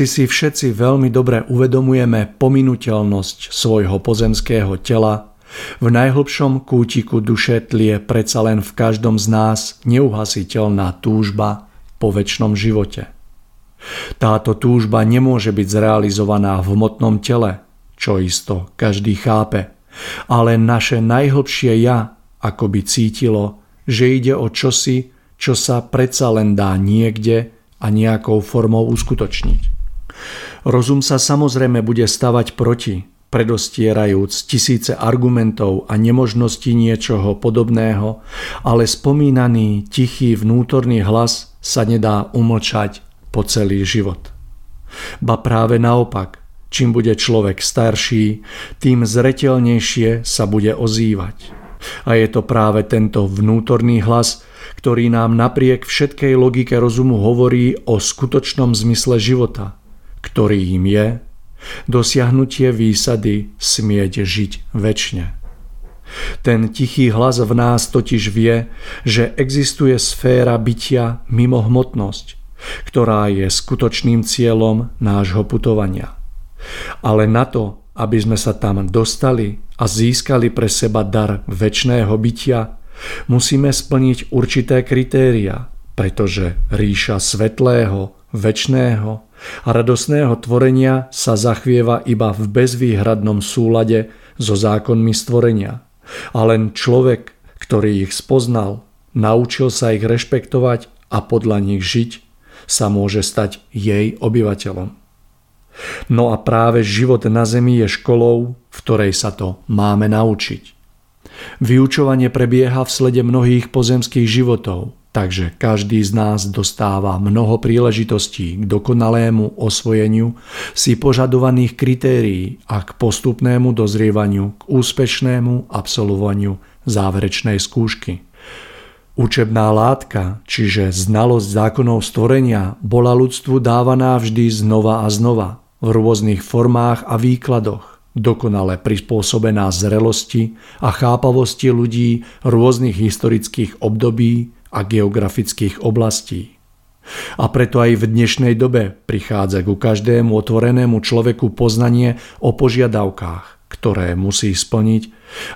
Hoci si všetci veľmi dobre uvedomujeme pominuteľnosť svojho pozemského tela, v najhlbšom kútiku duše tlie predsa len v každom z nás neuhasiteľná túžba po väčšnom živote. Táto túžba nemôže byť zrealizovaná v hmotnom tele, čo isto každý chápe, ale naše najhlbšie ja akoby cítilo, že ide o čosi, čo sa predsa len dá niekde a nejakou formou uskutočniť. Rozum sa samozrejme bude stavať proti, predostierajúc tisíce argumentov a nemožnosti niečoho podobného, ale spomínaný tichý vnútorný hlas sa nedá umlčať po celý život. Ba práve naopak, čím bude človek starší, tým zretelnejšie sa bude ozývať. A je to práve tento vnútorný hlas, ktorý nám napriek všetkej logike rozumu hovorí o skutočnom zmysle života, ktorý im je dosiahnutie výsady smieť žiť väčšine. Ten tichý hlas v nás totiž vie, že existuje sféra bytia mimo hmotnosť, ktorá je skutočným cieľom nášho putovania. Ale na to, aby sme sa tam dostali a získali pre seba dar väčšného bytia, musíme splniť určité kritéria, pretože ríša svetlého, väčšného a radosného tvorenia sa zachvieva iba v bezvýhradnom súlade so zákonmi stvorenia. A len človek, ktorý ich spoznal, naučil sa ich rešpektovať a podľa nich žiť, sa môže stať jej obyvateľom. No a práve život na Zemi je školou, v ktorej sa to máme naučiť. Vyučovanie prebieha v slede mnohých pozemských životov, Takže každý z nás dostáva mnoho príležitostí k dokonalému osvojeniu si požadovaných kritérií a k postupnému dozrievaniu, k úspešnému absolvovaniu záverečnej skúšky. Učebná látka, čiže znalosť zákonov stvorenia, bola ľudstvu dávaná vždy znova a znova, v rôznych formách a výkladoch, dokonale prispôsobená zrelosti a chápavosti ľudí rôznych historických období, a geografických oblastí. A preto aj v dnešnej dobe prichádza ku každému otvorenému človeku poznanie o požiadavkách, ktoré musí splniť,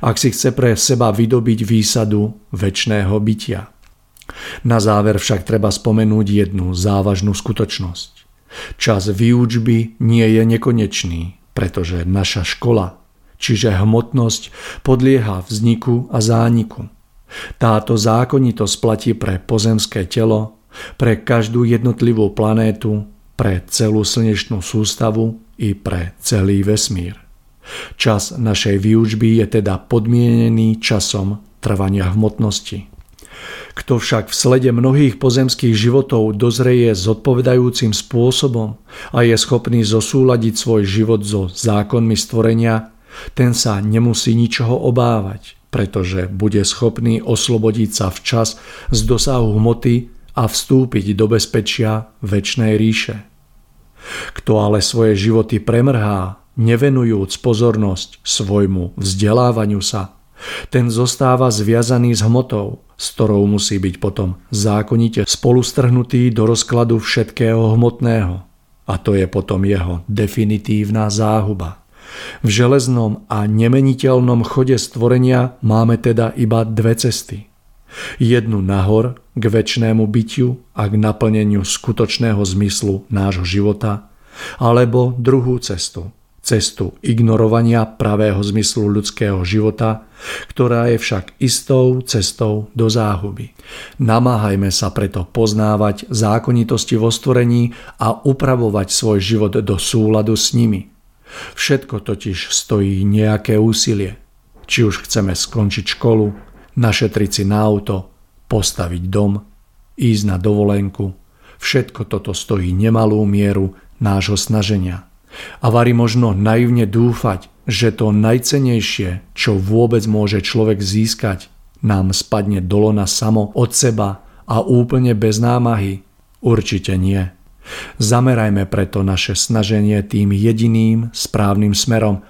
ak si chce pre seba vydobiť výsadu väčšného bytia. Na záver však treba spomenúť jednu závažnú skutočnosť. Čas výučby nie je nekonečný, pretože naša škola, čiže hmotnosť, podlieha vzniku a zániku. Táto zákonitosť platí pre pozemské telo, pre každú jednotlivú planétu, pre celú slnečnú sústavu i pre celý vesmír. Čas našej výučby je teda podmienený časom trvania hmotnosti. Kto však v slede mnohých pozemských životov dozreje zodpovedajúcim spôsobom a je schopný zosúladiť svoj život so zákonmi stvorenia, ten sa nemusí ničoho obávať pretože bude schopný oslobodiť sa včas z dosahu hmoty a vstúpiť do bezpečia väčšnej ríše. Kto ale svoje životy premrhá, nevenujúc pozornosť svojmu vzdelávaniu sa, ten zostáva zviazaný s hmotou, s ktorou musí byť potom zákonite spolustrhnutý do rozkladu všetkého hmotného. A to je potom jeho definitívna záhuba. V železnom a nemeniteľnom chode stvorenia máme teda iba dve cesty. Jednu nahor k väčšnému bytiu a k naplneniu skutočného zmyslu nášho života, alebo druhú cestu, cestu ignorovania pravého zmyslu ľudského života, ktorá je však istou cestou do záhuby. Namáhajme sa preto poznávať zákonitosti vo stvorení a upravovať svoj život do súladu s nimi – Všetko totiž stojí nejaké úsilie. Či už chceme skončiť školu, našetriť si na auto, postaviť dom, ísť na dovolenku. Všetko toto stojí nemalú mieru nášho snaženia. A varí možno naivne dúfať, že to najcenejšie, čo vôbec môže človek získať, nám spadne dolona samo od seba a úplne bez námahy. Určite nie. Zamerajme preto naše snaženie tým jediným správnym smerom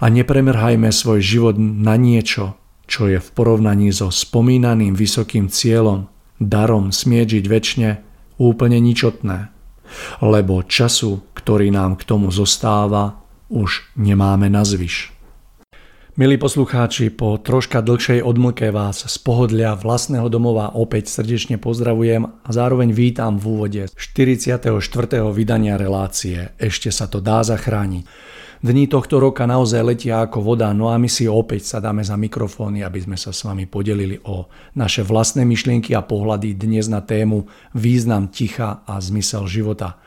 a nepremrhajme svoj život na niečo, čo je v porovnaní so spomínaným vysokým cieľom, darom smieť žiť väčšine, úplne ničotné. Lebo času, ktorý nám k tomu zostáva, už nemáme na zvyš. Milí poslucháči, po troška dlhšej odmlke vás z pohodlia vlastného domova opäť srdečne pozdravujem a zároveň vítam v úvode 44. vydania relácie Ešte sa to dá zachrániť. Dní tohto roka naozaj letia ako voda, no a my si opäť sadáme za mikrofóny, aby sme sa s vami podelili o naše vlastné myšlienky a pohľady dnes na tému význam ticha a zmysel života.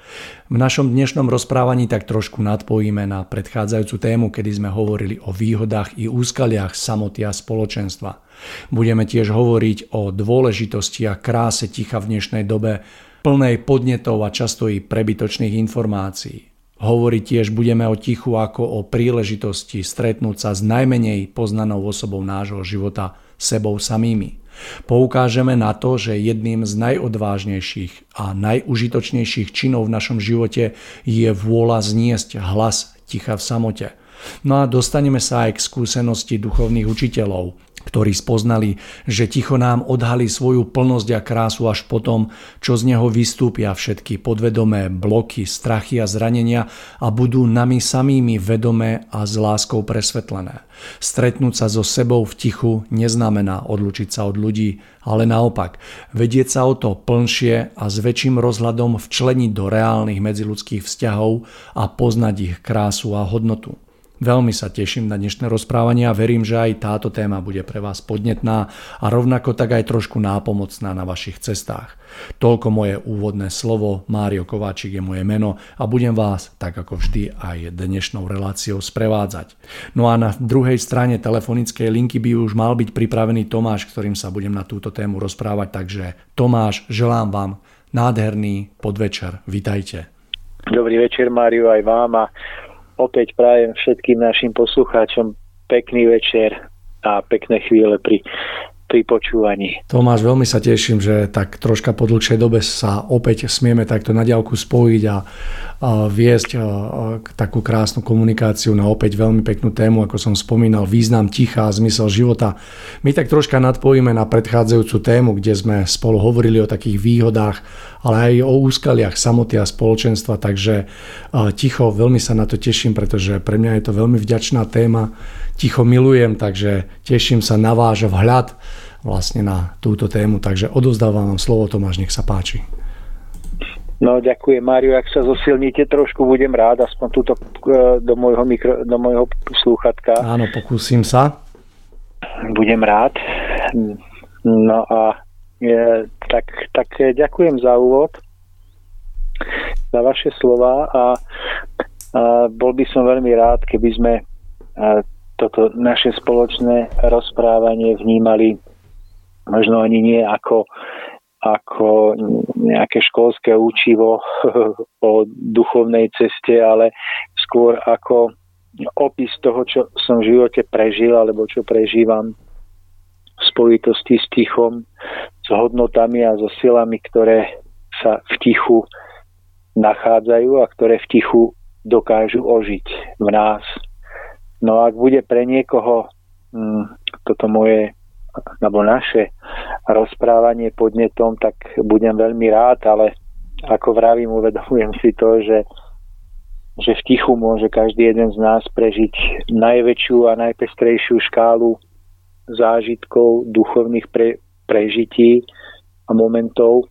V našom dnešnom rozprávaní tak trošku nadpojíme na predchádzajúcu tému, kedy sme hovorili o výhodách i úskaliach samoty a spoločenstva. Budeme tiež hovoriť o dôležitosti a kráse ticha v dnešnej dobe plnej podnetov a často i prebytočných informácií. Hovorí tiež budeme o tichu ako o príležitosti stretnúť sa s najmenej poznanou osobou nášho života sebou samými. Poukážeme na to, že jedným z najodvážnejších a najužitočnejších činov v našom živote je vôľa zniesť hlas ticha v samote. No a dostaneme sa aj k skúsenosti duchovných učiteľov, ktorí spoznali, že ticho nám odhalí svoju plnosť a krásu až potom, čo z neho vystúpia všetky podvedomé bloky, strachy a zranenia a budú nami samými vedomé a s láskou presvetlené. Stretnúť sa so sebou v tichu neznamená odlučiť sa od ľudí, ale naopak, vedieť sa o to plnšie a s väčším rozhľadom včleniť do reálnych medziludských vzťahov a poznať ich krásu a hodnotu. Veľmi sa teším na dnešné rozprávanie a verím, že aj táto téma bude pre vás podnetná a rovnako tak aj trošku nápomocná na vašich cestách. Toľko moje úvodné slovo, Mário Kováčik je moje meno a budem vás, tak ako vždy, aj dnešnou reláciou sprevádzať. No a na druhej strane telefonickej linky by už mal byť pripravený Tomáš, ktorým sa budem na túto tému rozprávať, takže Tomáš, želám vám nádherný podvečer. Vitajte. Dobrý večer, Mário, aj vám a opäť prajem všetkým našim poslucháčom pekný večer a pekné chvíle pri pri počúvaní. Tomáš, veľmi sa teším, že tak troška po dlhšej dobe sa opäť smieme takto na diálku spojiť a, viesť takú krásnu komunikáciu na opäť veľmi peknú tému, ako som spomínal, význam ticha a zmysel života. My tak troška nadpojíme na predchádzajúcu tému, kde sme spolu hovorili o takých výhodách, ale aj o úskaliach samoty a spoločenstva, takže ticho, veľmi sa na to teším, pretože pre mňa je to veľmi vďačná téma. Ticho milujem, takže teším sa na váš vhľad vlastne na túto tému. Takže odovzdávam vám slovo, Tomáš, nech sa páči. No ďakujem, Mário, ak sa zosilníte trošku, budem rád, aspoň túto e, do môjho, mikro, do môjho slúchatka. Áno, pokúsim sa. Budem rád. No a je, tak, tak ďakujem za úvod, za vaše slova a, a bol by som veľmi rád, keby sme e, toto naše spoločné rozprávanie vnímali možno ani nie ako, ako nejaké školské učivo o duchovnej ceste, ale skôr ako opis toho, čo som v živote prežil alebo čo prežívam v spojitosti s tichom, s hodnotami a so silami, ktoré sa v tichu nachádzajú a ktoré v tichu dokážu ožiť v nás. No ak bude pre niekoho hm, toto moje alebo naše rozprávanie podnetom, tak budem veľmi rád, ale ako vravím, uvedomujem si to, že, že v tichu môže každý jeden z nás prežiť najväčšiu a najpestrejšiu škálu zážitkov, duchovných pre, prežití a momentov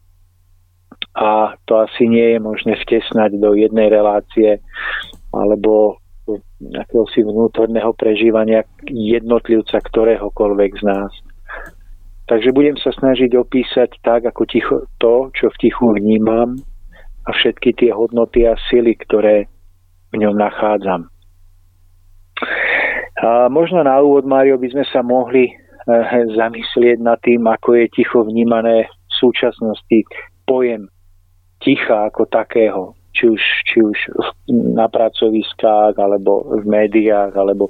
a to asi nie je možné vtesnať do jednej relácie alebo nejakého si vnútorného prežívania jednotlivca ktoréhokoľvek z nás. Takže budem sa snažiť opísať tak, ako ticho, to, čo v tichu vnímam a všetky tie hodnoty a sily, ktoré v ňom nachádzam. A možno na úvod, Mário, by sme sa mohli e, zamyslieť nad tým, ako je ticho vnímané v súčasnosti pojem ticha ako takého, či už, či už na pracoviskách, alebo v médiách, alebo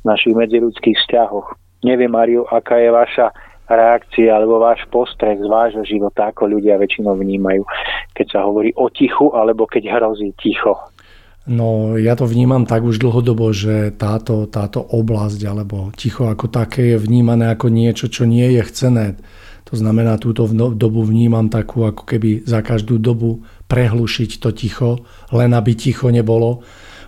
v našich medziludských vzťahoch. Neviem, Mario, aká je vaša reakcia alebo váš postreh z vášho života, ako ľudia väčšinou vnímajú, keď sa hovorí o tichu alebo keď hrozí ticho? No ja to vnímam tak už dlhodobo, že táto, táto oblasť alebo ticho ako také je vnímané ako niečo, čo nie je chcené. To znamená, túto dobu vnímam takú, ako keby za každú dobu prehlušiť to ticho, len aby ticho nebolo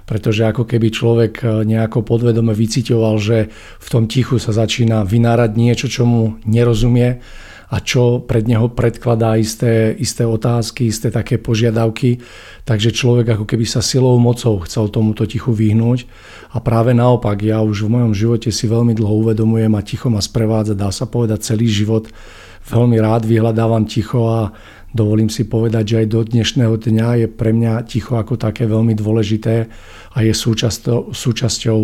pretože ako keby človek e, nejako podvedome vycitoval, že v tom tichu sa začína vynárať niečo, čo mu nerozumie a čo pred neho predkladá isté, isté otázky, isté také požiadavky. Takže človek ako keby sa silou mocou chcel tomuto tichu vyhnúť. A práve naopak, ja už v mojom živote si veľmi dlho uvedomujem a ticho ma sprevádza, dá sa povedať, celý život. Veľmi rád vyhľadávam ticho a Dovolím si povedať, že aj do dnešného dňa je pre mňa ticho ako také veľmi dôležité a je súčasťou, súčasťou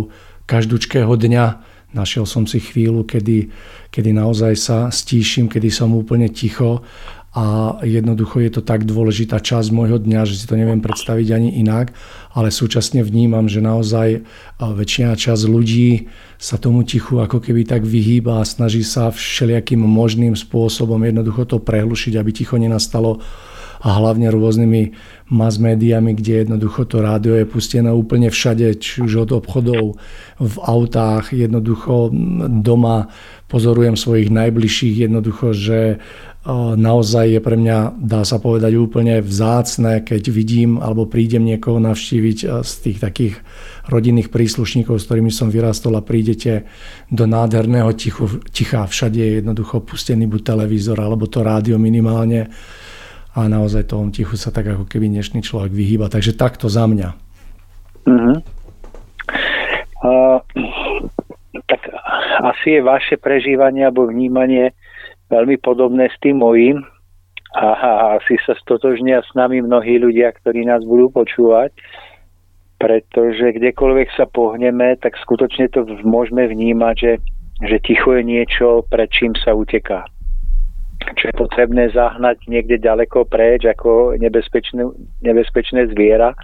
každúčkého dňa. Našiel som si chvíľu, kedy, kedy naozaj sa stíšim, kedy som úplne ticho a jednoducho je to tak dôležitá časť môjho dňa, že si to neviem predstaviť ani inak, ale súčasne vnímam, že naozaj väčšina časť ľudí sa tomu tichu ako keby tak vyhýba a snaží sa všelijakým možným spôsobom jednoducho to prehlušiť, aby ticho nenastalo a hlavne rôznymi mass médiami, kde jednoducho to rádio je pustené úplne všade, či už od obchodov, v autách, jednoducho doma pozorujem svojich najbližších. Jednoducho, že naozaj je pre mňa, dá sa povedať, úplne vzácne, keď vidím alebo prídem niekoho navštíviť z tých takých rodinných príslušníkov, s ktorými som vyrastol a prídete do nádherného tichu, ticha. Všade je jednoducho pustený buď televízor alebo to rádio minimálne a naozaj tomu tichu sa tak ako keby dnešný človek vyhýba. Takže takto za mňa. Uh-huh. Uh, tak asi je vaše prežívanie alebo vnímanie veľmi podobné s tým mojím a, a asi sa stotožnia s nami mnohí ľudia, ktorí nás budú počúvať, pretože kdekoľvek sa pohneme, tak skutočne to môžeme vnímať, že, že ticho je niečo, pred čím sa uteká čo je potrebné zahnať niekde ďaleko preč ako nebezpečné, nebezpečné zviera.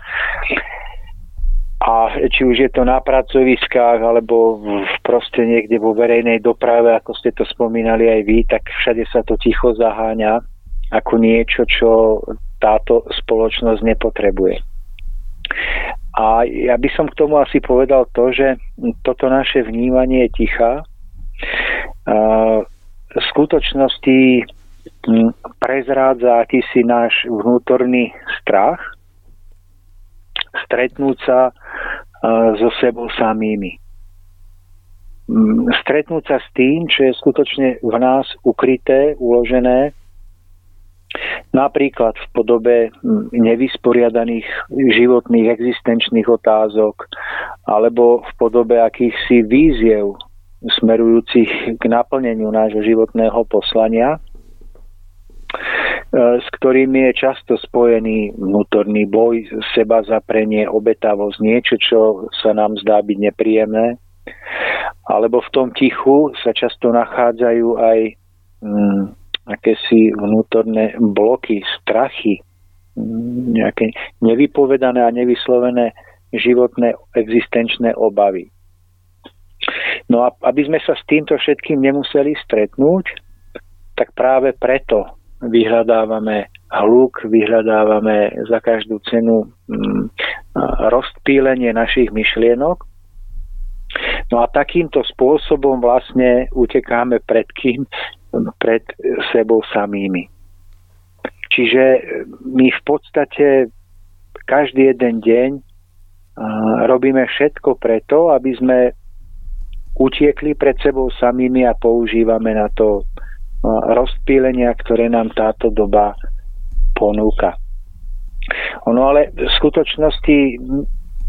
A či už je to na pracoviskách alebo proste niekde vo verejnej doprave, ako ste to spomínali aj vy, tak všade sa to ticho zaháňa ako niečo, čo táto spoločnosť nepotrebuje. A ja by som k tomu asi povedal to, že toto naše vnímanie ticha v skutočnosti prezrádza akýsi náš vnútorný strach stretnúť sa so sebou samými. Stretnúť sa s tým, čo je skutočne v nás ukryté, uložené, napríklad v podobe nevysporiadaných životných existenčných otázok alebo v podobe akýchsi víziev smerujúcich k naplneniu nášho životného poslania E, s ktorými je často spojený vnútorný boj, seba zaprenie, obetavosť, niečo, čo sa nám zdá byť nepríjemné. Alebo v tom tichu sa často nachádzajú aj mm, akési vnútorné bloky, strachy, mm, nejaké nevypovedané a nevyslovené životné existenčné obavy. No a aby sme sa s týmto všetkým nemuseli stretnúť, tak práve preto vyhľadávame hluk, vyhľadávame za každú cenu mm, rozptýlenie našich myšlienok. No a takýmto spôsobom vlastne utekáme pred kým? Pred sebou samými. Čiže my v podstate každý jeden deň robíme všetko preto, aby sme utiekli pred sebou samými a používame na to rozpílenia, ktoré nám táto doba ponúka. Ono ale v skutočnosti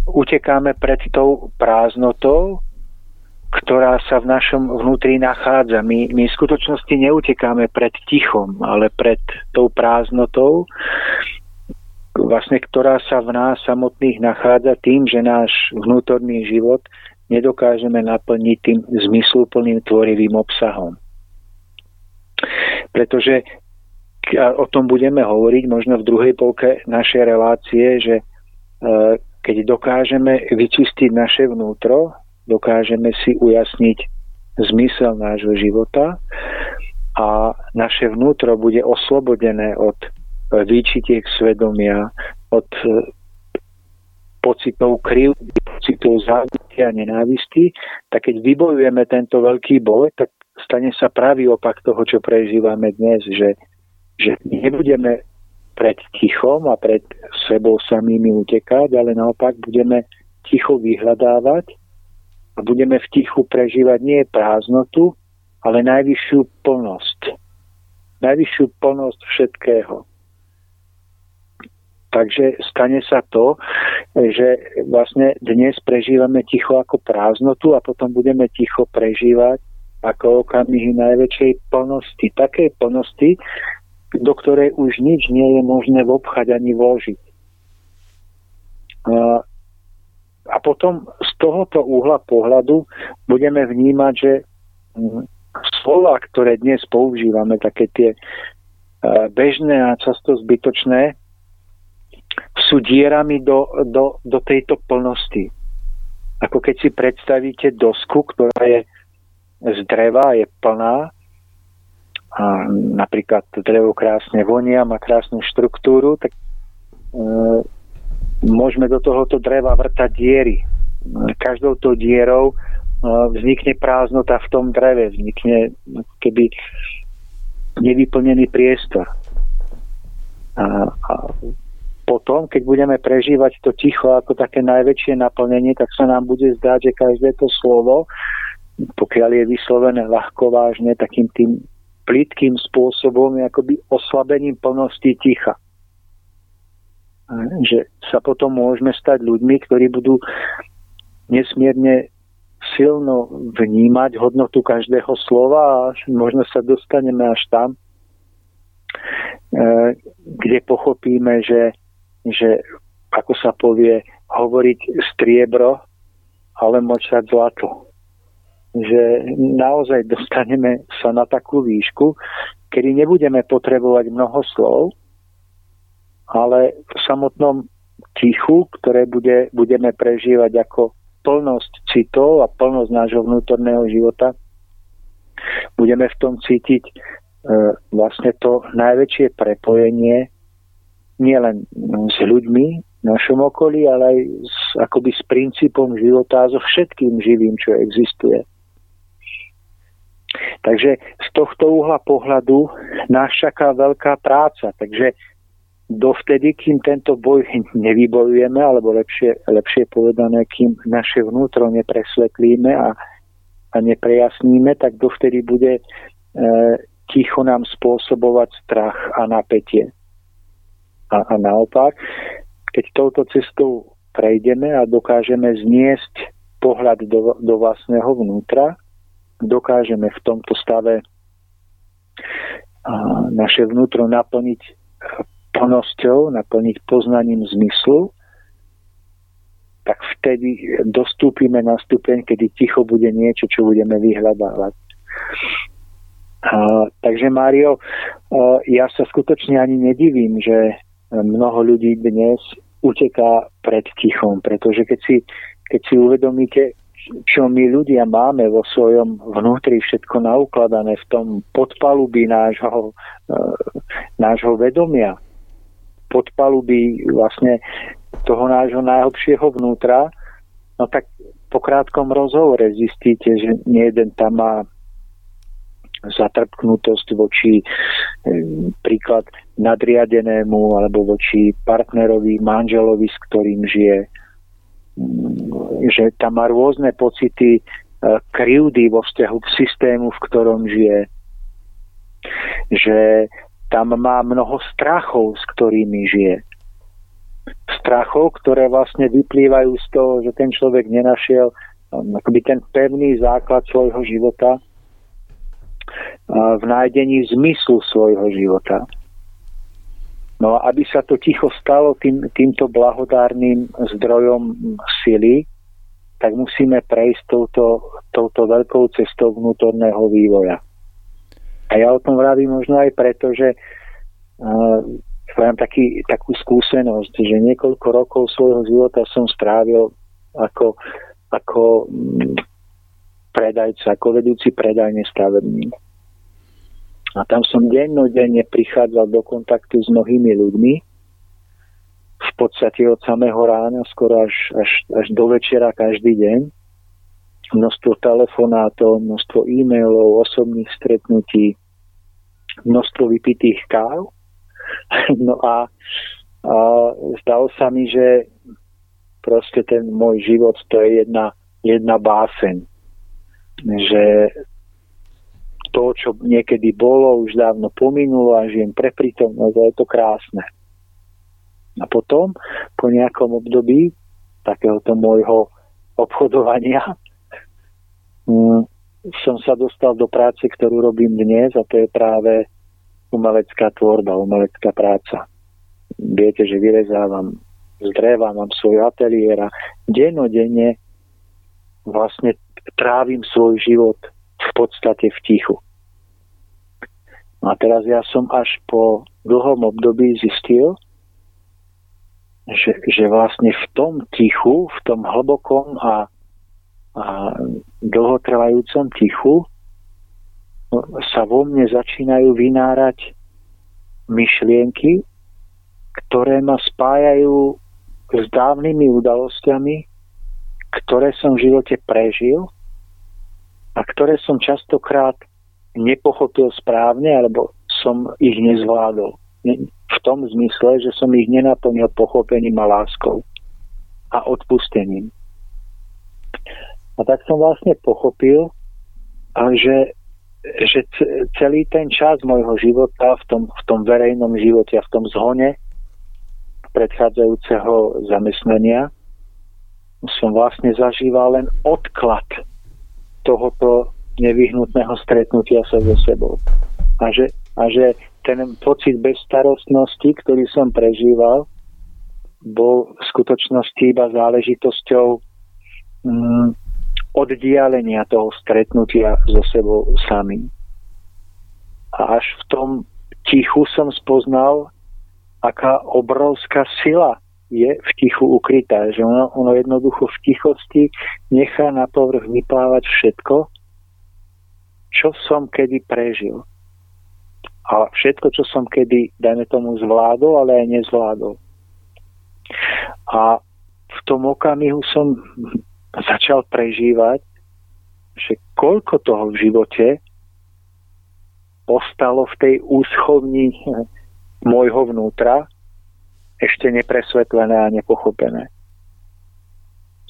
utekáme pred tou prázdnotou, ktorá sa v našom vnútri nachádza. My, my v skutočnosti neutekáme pred tichom, ale pred tou prázdnotou, vlastne, ktorá sa v nás samotných nachádza tým, že náš vnútorný život nedokážeme naplniť tým zmysluplným tvorivým obsahom. Pretože o tom budeme hovoriť možno v druhej polke našej relácie, že e, keď dokážeme vyčistiť naše vnútro, dokážeme si ujasniť zmysel nášho života a naše vnútro bude oslobodené od výčitiek svedomia, od e, pocitov krivdy, pocitov závitia a nenávisti, tak keď vybojujeme tento veľký boj, tak stane sa pravý opak toho, čo prežívame dnes, že, že nebudeme pred tichom a pred sebou samými utekať, ale naopak budeme ticho vyhľadávať a budeme v tichu prežívať nie prázdnotu, ale najvyššiu plnosť. Najvyššiu plnosť všetkého. Takže stane sa to, že vlastne dnes prežívame ticho ako prázdnotu a potom budeme ticho prežívať ako okamihy najväčšej plnosti, takej plnosti, do ktorej už nič nie je možné obchať ani vložiť. A potom z tohoto uhla pohľadu budeme vnímať, že mm, slova, ktoré dnes používame, také tie bežné a často zbytočné, sú dierami do, do, do tejto plnosti. Ako keď si predstavíte dosku, ktorá je z dreva, je plná, a napríklad drevo krásne vonia, má krásnu štruktúru, tak e, môžeme do tohoto dreva vrtať diery. Každou tou dierou e, vznikne prázdnota v tom dreve, vznikne keby nevyplnený priestor. A, a potom, keď budeme prežívať to ticho ako také najväčšie naplnenie, tak sa nám bude zdať, že každé to slovo, pokiaľ je vyslovené ľahko vážne, takým tým plitkým spôsobom akoby oslabením plnosti ticha. Že sa potom môžeme stať ľuďmi, ktorí budú nesmierne silno vnímať hodnotu každého slova a možno sa dostaneme až tam, e, kde pochopíme, že že ako sa povie, hovoriť striebro, ale močať zlato. Že naozaj dostaneme sa na takú výšku, kedy nebudeme potrebovať mnoho slov, ale v samotnom tichu, ktoré bude, budeme prežívať ako plnosť citov a plnosť nášho vnútorného života, budeme v tom cítiť e, vlastne to najväčšie prepojenie nielen s ľuďmi v našom okolí, ale aj s, akoby s princípom života a so všetkým živým, čo existuje. Takže z tohto uhla pohľadu nás čaká veľká práca. Takže dovtedy, kým tento boj nevybojujeme, alebo lepšie, lepšie povedané, kým naše vnútro nepresvetlíme a, a neprejasníme, tak dovtedy bude e, ticho nám spôsobovať strach a napätie. A, a naopak, keď touto cestou prejdeme a dokážeme zniesť pohľad do, do vlastného vnútra, dokážeme v tomto stave naše vnútro naplniť plnosťou, naplniť poznaním zmyslu, tak vtedy dostúpime na stupeň, kedy ticho bude niečo, čo budeme vyhľadávať. A, takže Mário, ja sa skutočne ani nedivím, že mnoho ľudí dnes uteká pred tichom, pretože keď si, keď si uvedomíte, čo my ľudia máme vo svojom vnútri všetko naukladané v tom podpalubí nášho, e, nášho vedomia, podpalubí vlastne toho nášho najhlbšieho vnútra, no tak po krátkom rozhovore zistíte, že nie jeden tam má zatrpknutosť voči e, príklad nadriadenému alebo voči partnerovi, manželovi, s ktorým žije. Mm, že tam má rôzne pocity e, krivdy vo vzťahu k systému, v ktorom žije. Že tam má mnoho strachov, s ktorými žije. Strachov, ktoré vlastne vyplývajú z toho, že ten človek nenašiel akoby ten pevný základ svojho života, v nájdení zmyslu svojho života. No a aby sa to ticho stalo tým, týmto blahodárnym zdrojom sily, tak musíme prejsť touto, touto veľkou cestou vnútorného vývoja. A ja o tom vravím možno aj preto, že uh, mám taký, takú skúsenosť, že niekoľko rokov svojho života som strávil ako, ako predajca, ako vedúci predajne stavebník. A tam som dennodenne prichádzal do kontaktu s mnohými ľuďmi, v podstate od samého rána, skoro až, až, až do večera každý deň. Množstvo telefonátov, množstvo e-mailov, osobných stretnutí, množstvo vypitých káv. No a, a zdalo sa mi, že proste ten môj život to je jedna, jedna báseň že to, čo niekedy bolo, už dávno pominulo a žijem pre prítomnosť a je to krásne. A potom, po nejakom období takéhoto môjho obchodovania, mm, som sa dostal do práce, ktorú robím dnes a to je práve umelecká tvorba, umelecká práca. Viete, že vyrezávam z dreva, mám svoj ateliér a dennodenne vlastne trávim svoj život v podstate v tichu. A teraz ja som až po dlhom období zistil, že, že vlastne v tom tichu, v tom hlbokom a, a dlhotrvajúcom tichu sa vo mne začínajú vynárať myšlienky, ktoré ma spájajú s dávnymi udalosťami, ktoré som v živote prežil a ktoré som častokrát nepochopil správne, alebo som ich nezvládol. V tom zmysle, že som ich nenaplnil pochopením a láskou a odpustením. A tak som vlastne pochopil, že, že celý ten čas môjho života v tom, v tom verejnom živote a v tom zhone predchádzajúceho zamestnania som vlastne zažíval len odklad tohoto nevyhnutného stretnutia sa so sebou. A že, a že ten pocit bezstarostnosti, ktorý som prežíval, bol v skutočnosti iba záležitosťou mm, oddialenia toho stretnutia so sebou samým. A až v tom tichu som spoznal, aká obrovská sila je v tichu ukrytá, že ono, ono jednoducho v tichosti nechá na povrch vyplávať všetko, čo som kedy prežil. A všetko, čo som kedy, dajme tomu, zvládol, ale aj nezvládol. A v tom okamihu som začal prežívať, že koľko toho v živote ostalo v tej úschovni môjho vnútra, ešte nepresvetlené a nepochopené.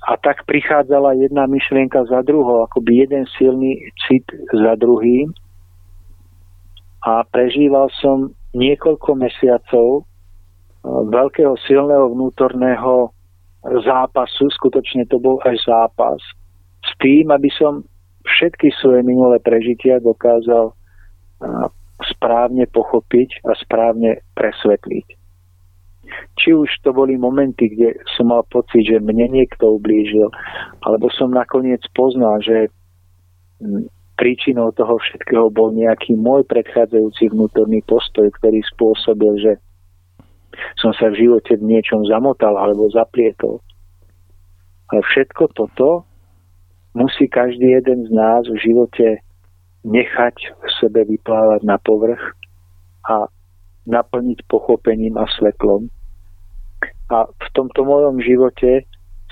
A tak prichádzala jedna myšlienka za druhou, akoby jeden silný cit za druhým. A prežíval som niekoľko mesiacov e, veľkého silného vnútorného zápasu, skutočne to bol aj zápas, s tým, aby som všetky svoje minulé prežitia dokázal e, správne pochopiť a správne presvetliť. Či už to boli momenty, kde som mal pocit, že mne niekto ublížil, alebo som nakoniec poznal, že príčinou toho všetkého bol nejaký môj predchádzajúci vnútorný postoj, ktorý spôsobil, že som sa v živote v niečom zamotal alebo zaplietol. Ale všetko toto musí každý jeden z nás v živote nechať v sebe vyplávať na povrch a naplniť pochopením a svetlom. A v tomto mojom živote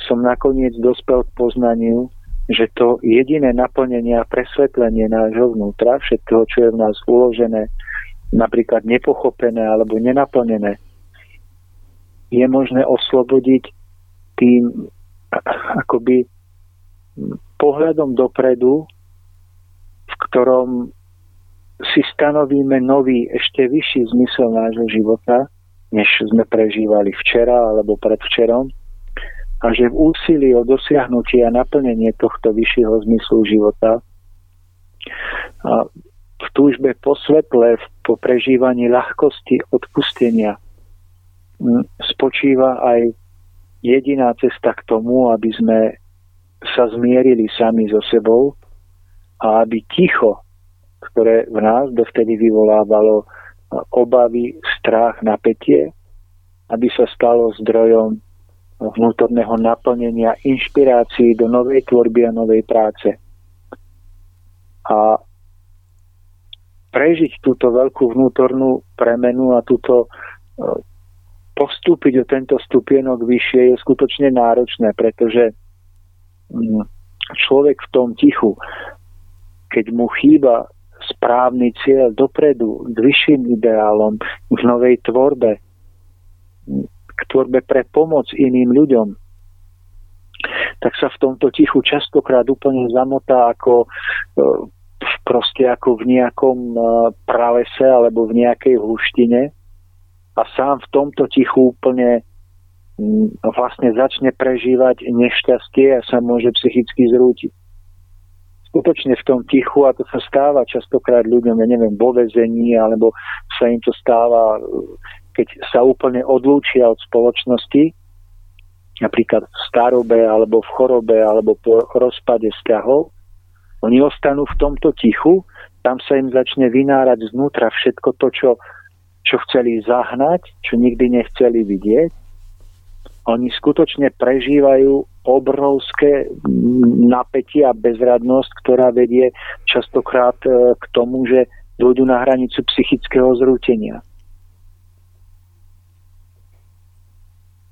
som nakoniec dospel k poznaniu, že to jediné naplnenie a presvetlenie nášho vnútra, všetkého, čo je v nás uložené, napríklad nepochopené alebo nenaplnené, je možné oslobodiť tým akoby pohľadom dopredu, v ktorom si stanovíme nový, ešte vyšší zmysel nášho života než sme prežívali včera alebo predvčerom. A že v úsilí o dosiahnutie a naplnenie tohto vyššieho zmyslu života a v túžbe po svetle, po prežívaní ľahkosti odpustenia spočíva aj jediná cesta k tomu, aby sme sa zmierili sami so sebou a aby ticho, ktoré v nás dovtedy vyvolávalo obavy, strach, napätie, aby sa stalo zdrojom vnútorného naplnenia, inšpirácií do novej tvorby a novej práce. A prežiť túto veľkú vnútornú premenu a túto e, postúpiť o tento stupienok vyššie je skutočne náročné, pretože mm, človek v tom tichu, keď mu chýba správny cieľ dopredu, k vyšším ideálom, k novej tvorbe, k tvorbe pre pomoc iným ľuďom, tak sa v tomto tichu častokrát úplne zamotá ako e, proste ako v nejakom e, pralese alebo v nejakej hluštine a sám v tomto tichu úplne vlastne začne prežívať nešťastie a sa môže psychicky zrútiť skutočne v tom tichu, a to sa stáva častokrát ľuďom, ja neviem, vo vezení, alebo sa im to stáva, keď sa úplne odlúčia od spoločnosti, napríklad v starobe, alebo v chorobe, alebo po rozpade vzťahov, oni ostanú v tomto tichu, tam sa im začne vynárať znútra všetko to, čo, čo chceli zahnať, čo nikdy nechceli vidieť. Oni skutočne prežívajú obrovské napätie a bezradnosť, ktorá vedie častokrát e, k tomu, že dôjdu na hranicu psychického zrútenia.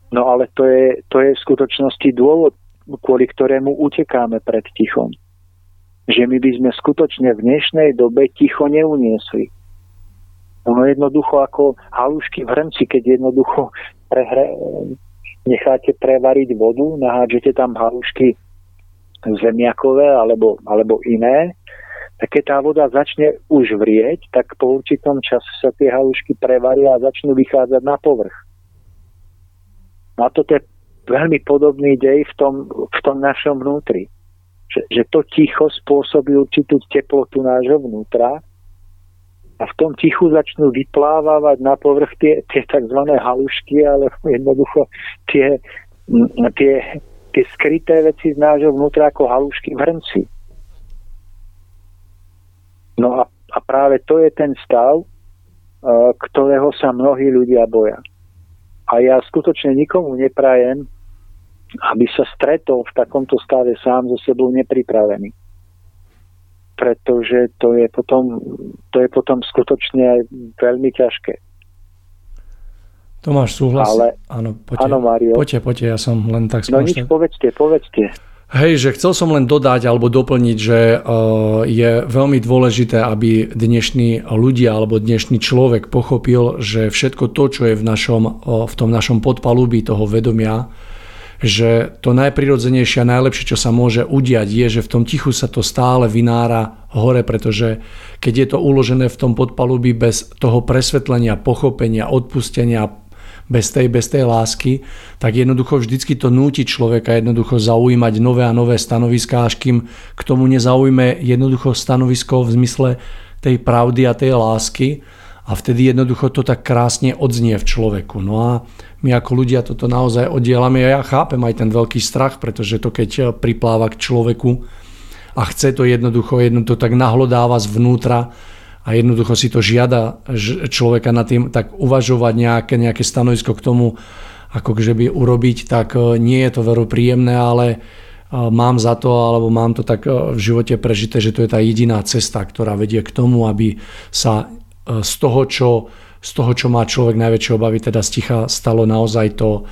No ale to je, to je v skutočnosti dôvod, kvôli ktorému utekáme pred tichom. Že my by sme skutočne v dnešnej dobe ticho neuniesli. Ono jednoducho ako halušky v hrnci, keď jednoducho prehre, necháte prevariť vodu, nahádžete tam halušky zemiakové alebo, alebo iné, tak keď tá voda začne už vrieť, tak po určitom čase sa tie halušky prevaria a začnú vychádzať na povrch. No a toto je veľmi podobný dej v tom, v tom našom vnútri. Že, že to ticho spôsobí určitú teplotu nášho vnútra a v tom tichu začnú vyplávať na povrch tie, tie tzv. halušky, ale jednoducho tie, tie, tie skryté veci z nášho vnútra ako halušky v hrnci. No a, a práve to je ten stav, ktorého sa mnohí ľudia boja. A ja skutočne nikomu neprajem, aby sa stretol v takomto stave sám so sebou nepripravený. Pretože to je potom, to je potom skutočne veľmi ťažké. Tomáš, súhlas? Ale, áno, poďte, áno, Mario. Poďte, poďte, ja som len tak No nič, povedzte, povedzte. Hej, že chcel som len dodať alebo doplniť, že uh, je veľmi dôležité, aby dnešní ľudia alebo dnešný človek pochopil, že všetko to, čo je v, našom, uh, v tom našom podpalubí toho vedomia, že to najprirodzenejšie a najlepšie, čo sa môže udiať, je, že v tom tichu sa to stále vynára hore, pretože keď je to uložené v tom podpalubí bez toho presvetlenia, pochopenia, odpustenia, bez tej, bez tej lásky, tak jednoducho vždycky to núti človeka jednoducho zaujímať nové a nové stanoviská, až kým k tomu nezaujme jednoducho stanovisko v zmysle tej pravdy a tej lásky a vtedy jednoducho to tak krásne odznie v človeku. No a my ako ľudia toto naozaj oddielame a ja chápem aj ten veľký strach, pretože to keď pripláva k človeku a chce to jednoducho, jedno to tak nahlodáva zvnútra, a jednoducho si to žiada človeka nad tým tak uvažovať nejaké, nejaké stanovisko k tomu, ako že by urobiť, tak e, nie je to veru príjemné, ale e, mám za to, alebo mám to tak e, v živote prežité, že to je tá jediná cesta, ktorá vedie k tomu, aby sa z toho, čo, z toho, čo má človek najväčšie obavy, teda sticha stalo naozaj to,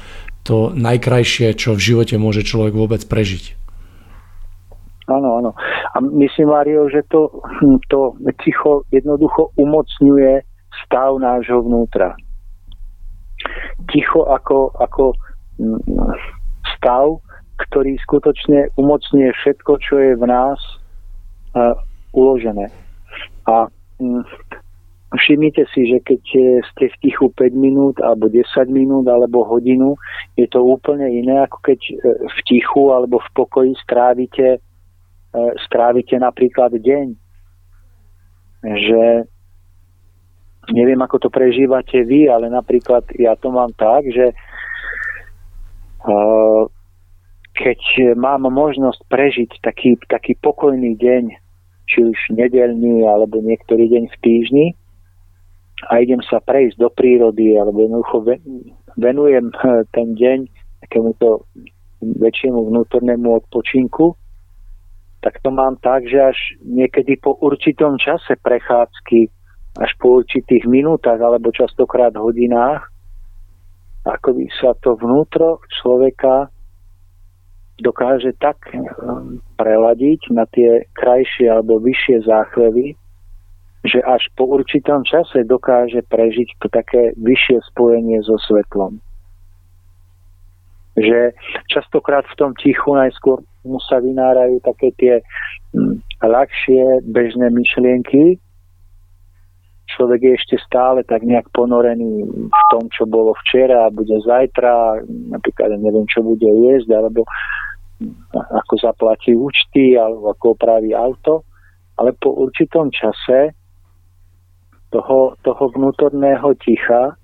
to najkrajšie, čo v živote môže človek vôbec prežiť. Áno, áno. A myslím, Mario, že to, to ticho jednoducho umocňuje stav nášho vnútra. Ticho ako, ako mm, stav, ktorý skutočne umocňuje všetko, čo je v nás uh, uložené. A um, všimnite si, že keď ste v tichu 5 minút, alebo 10 minút, alebo hodinu, je to úplne iné, ako keď e, v tichu alebo v pokoji strávite E, strávite napríklad deň. Že neviem, ako to prežívate vy, ale napríklad ja to mám tak, že e, keď mám možnosť prežiť taký, taký pokojný deň, či už nedelný alebo niektorý deň v týždni a idem sa prejsť do prírody alebo jednoducho venujem ten deň takémuto väčšiemu vnútornému odpočinku, tak to mám tak, že až niekedy po určitom čase prechádzky, až po určitých minútach alebo častokrát hodinách, ako by sa to vnútro človeka dokáže tak um, preladiť na tie krajšie alebo vyššie záchvevy, že až po určitom čase dokáže prežiť to také vyššie spojenie so svetlom. Že častokrát v tom tichu najskôr mu sa vynárajú také tie hm, ľahšie bežné myšlienky. Človek je ešte stále tak nejak ponorený v tom, čo bolo včera a bude zajtra, napríklad neviem, čo bude jesť, alebo hm, ako zaplatí účty, alebo ako opraví auto. Ale po určitom čase toho, toho vnútorného ticha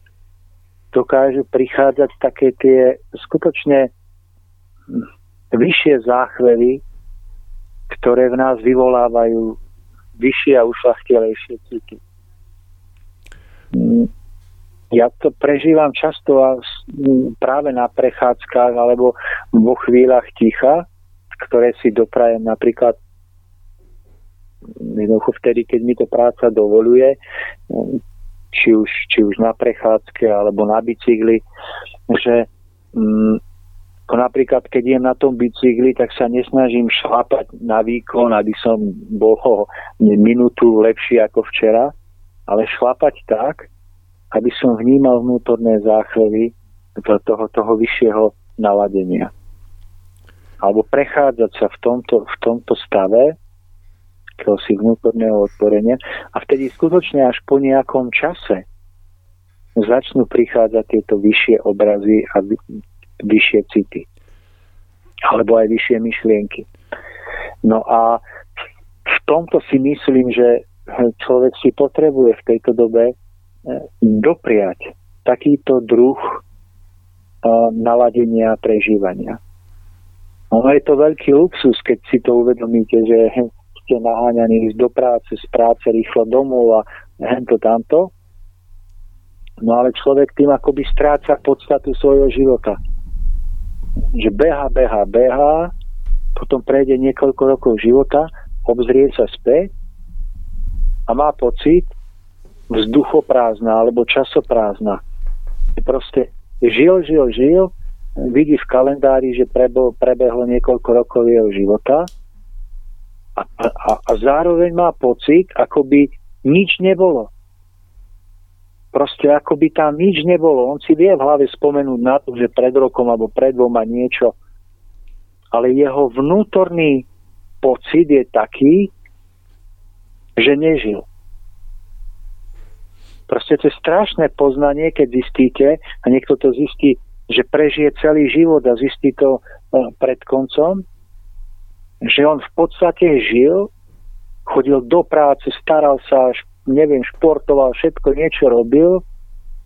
dokážu prichádzať také tie skutočne vyššie záchvevy, ktoré v nás vyvolávajú vyššie a ušlachtilejšie city. Mm, ja to prežívam často a práve na prechádzkach alebo vo chvíľach ticha, ktoré si doprajem napríklad jednoducho vtedy, keď mi to práca dovoluje, či už, či už na prechádzke alebo na bicykli, že mm, ako napríklad, keď idem na tom bicykli, tak sa nesnažím šlapať na výkon, aby som bol minútu lepší ako včera, ale šlapať tak, aby som vnímal vnútorné záchvevy toho, toho vyššieho naladenia. Alebo prechádzať sa v tomto, v tomto stave, si vnútorného otvorenia a vtedy skutočne až po nejakom čase začnú prichádzať tieto vyššie obrazy a vyššie city. Alebo aj vyššie myšlienky. No a v tomto si myslím, že človek si potrebuje v tejto dobe e, dopriať takýto druh e, naladenia a prežívania. Ono je to veľký luxus, keď si to uvedomíte, že ste naháňaní ísť do práce, z práce rýchlo domov a hento tamto. No ale človek tým akoby stráca podstatu svojho života že beha, beha, beha, potom prejde niekoľko rokov života, obzrie sa späť a má pocit vzduchoprázdna alebo časoprázdna. Proste žil, žil, žil, vidí v kalendári, že prebehlo niekoľko rokov jeho života a, a, a zároveň má pocit, ako by nič nebolo. Proste ako by tam nič nebolo. On si vie v hlave spomenúť na to, že pred rokom alebo pred dvoma niečo. Ale jeho vnútorný pocit je taký, že nežil. Proste to je strašné poznanie, keď zistíte, a niekto to zistí, že prežije celý život a zistí to e, pred koncom, že on v podstate žil, chodil do práce, staral sa, neviem, športoval, všetko niečo robil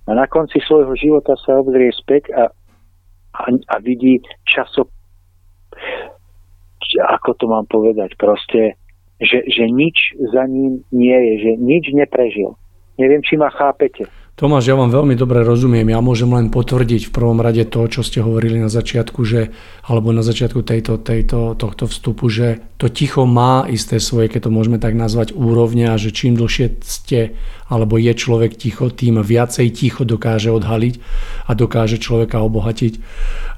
a na konci svojho života sa obzrie späť a, a, a vidí časo, ako to mám povedať, proste, že, že nič za ním nie je, že nič neprežil. Neviem, či ma chápete. Tomáš, ja vám veľmi dobre rozumiem. Ja môžem len potvrdiť v prvom rade to, čo ste hovorili na začiatku, že, alebo na začiatku tejto, tejto, tohto vstupu, že to ticho má isté svoje, keď to môžeme tak nazvať, úrovne a že čím dlhšie ste alebo je človek ticho, tým viacej ticho dokáže odhaliť a dokáže človeka obohatiť.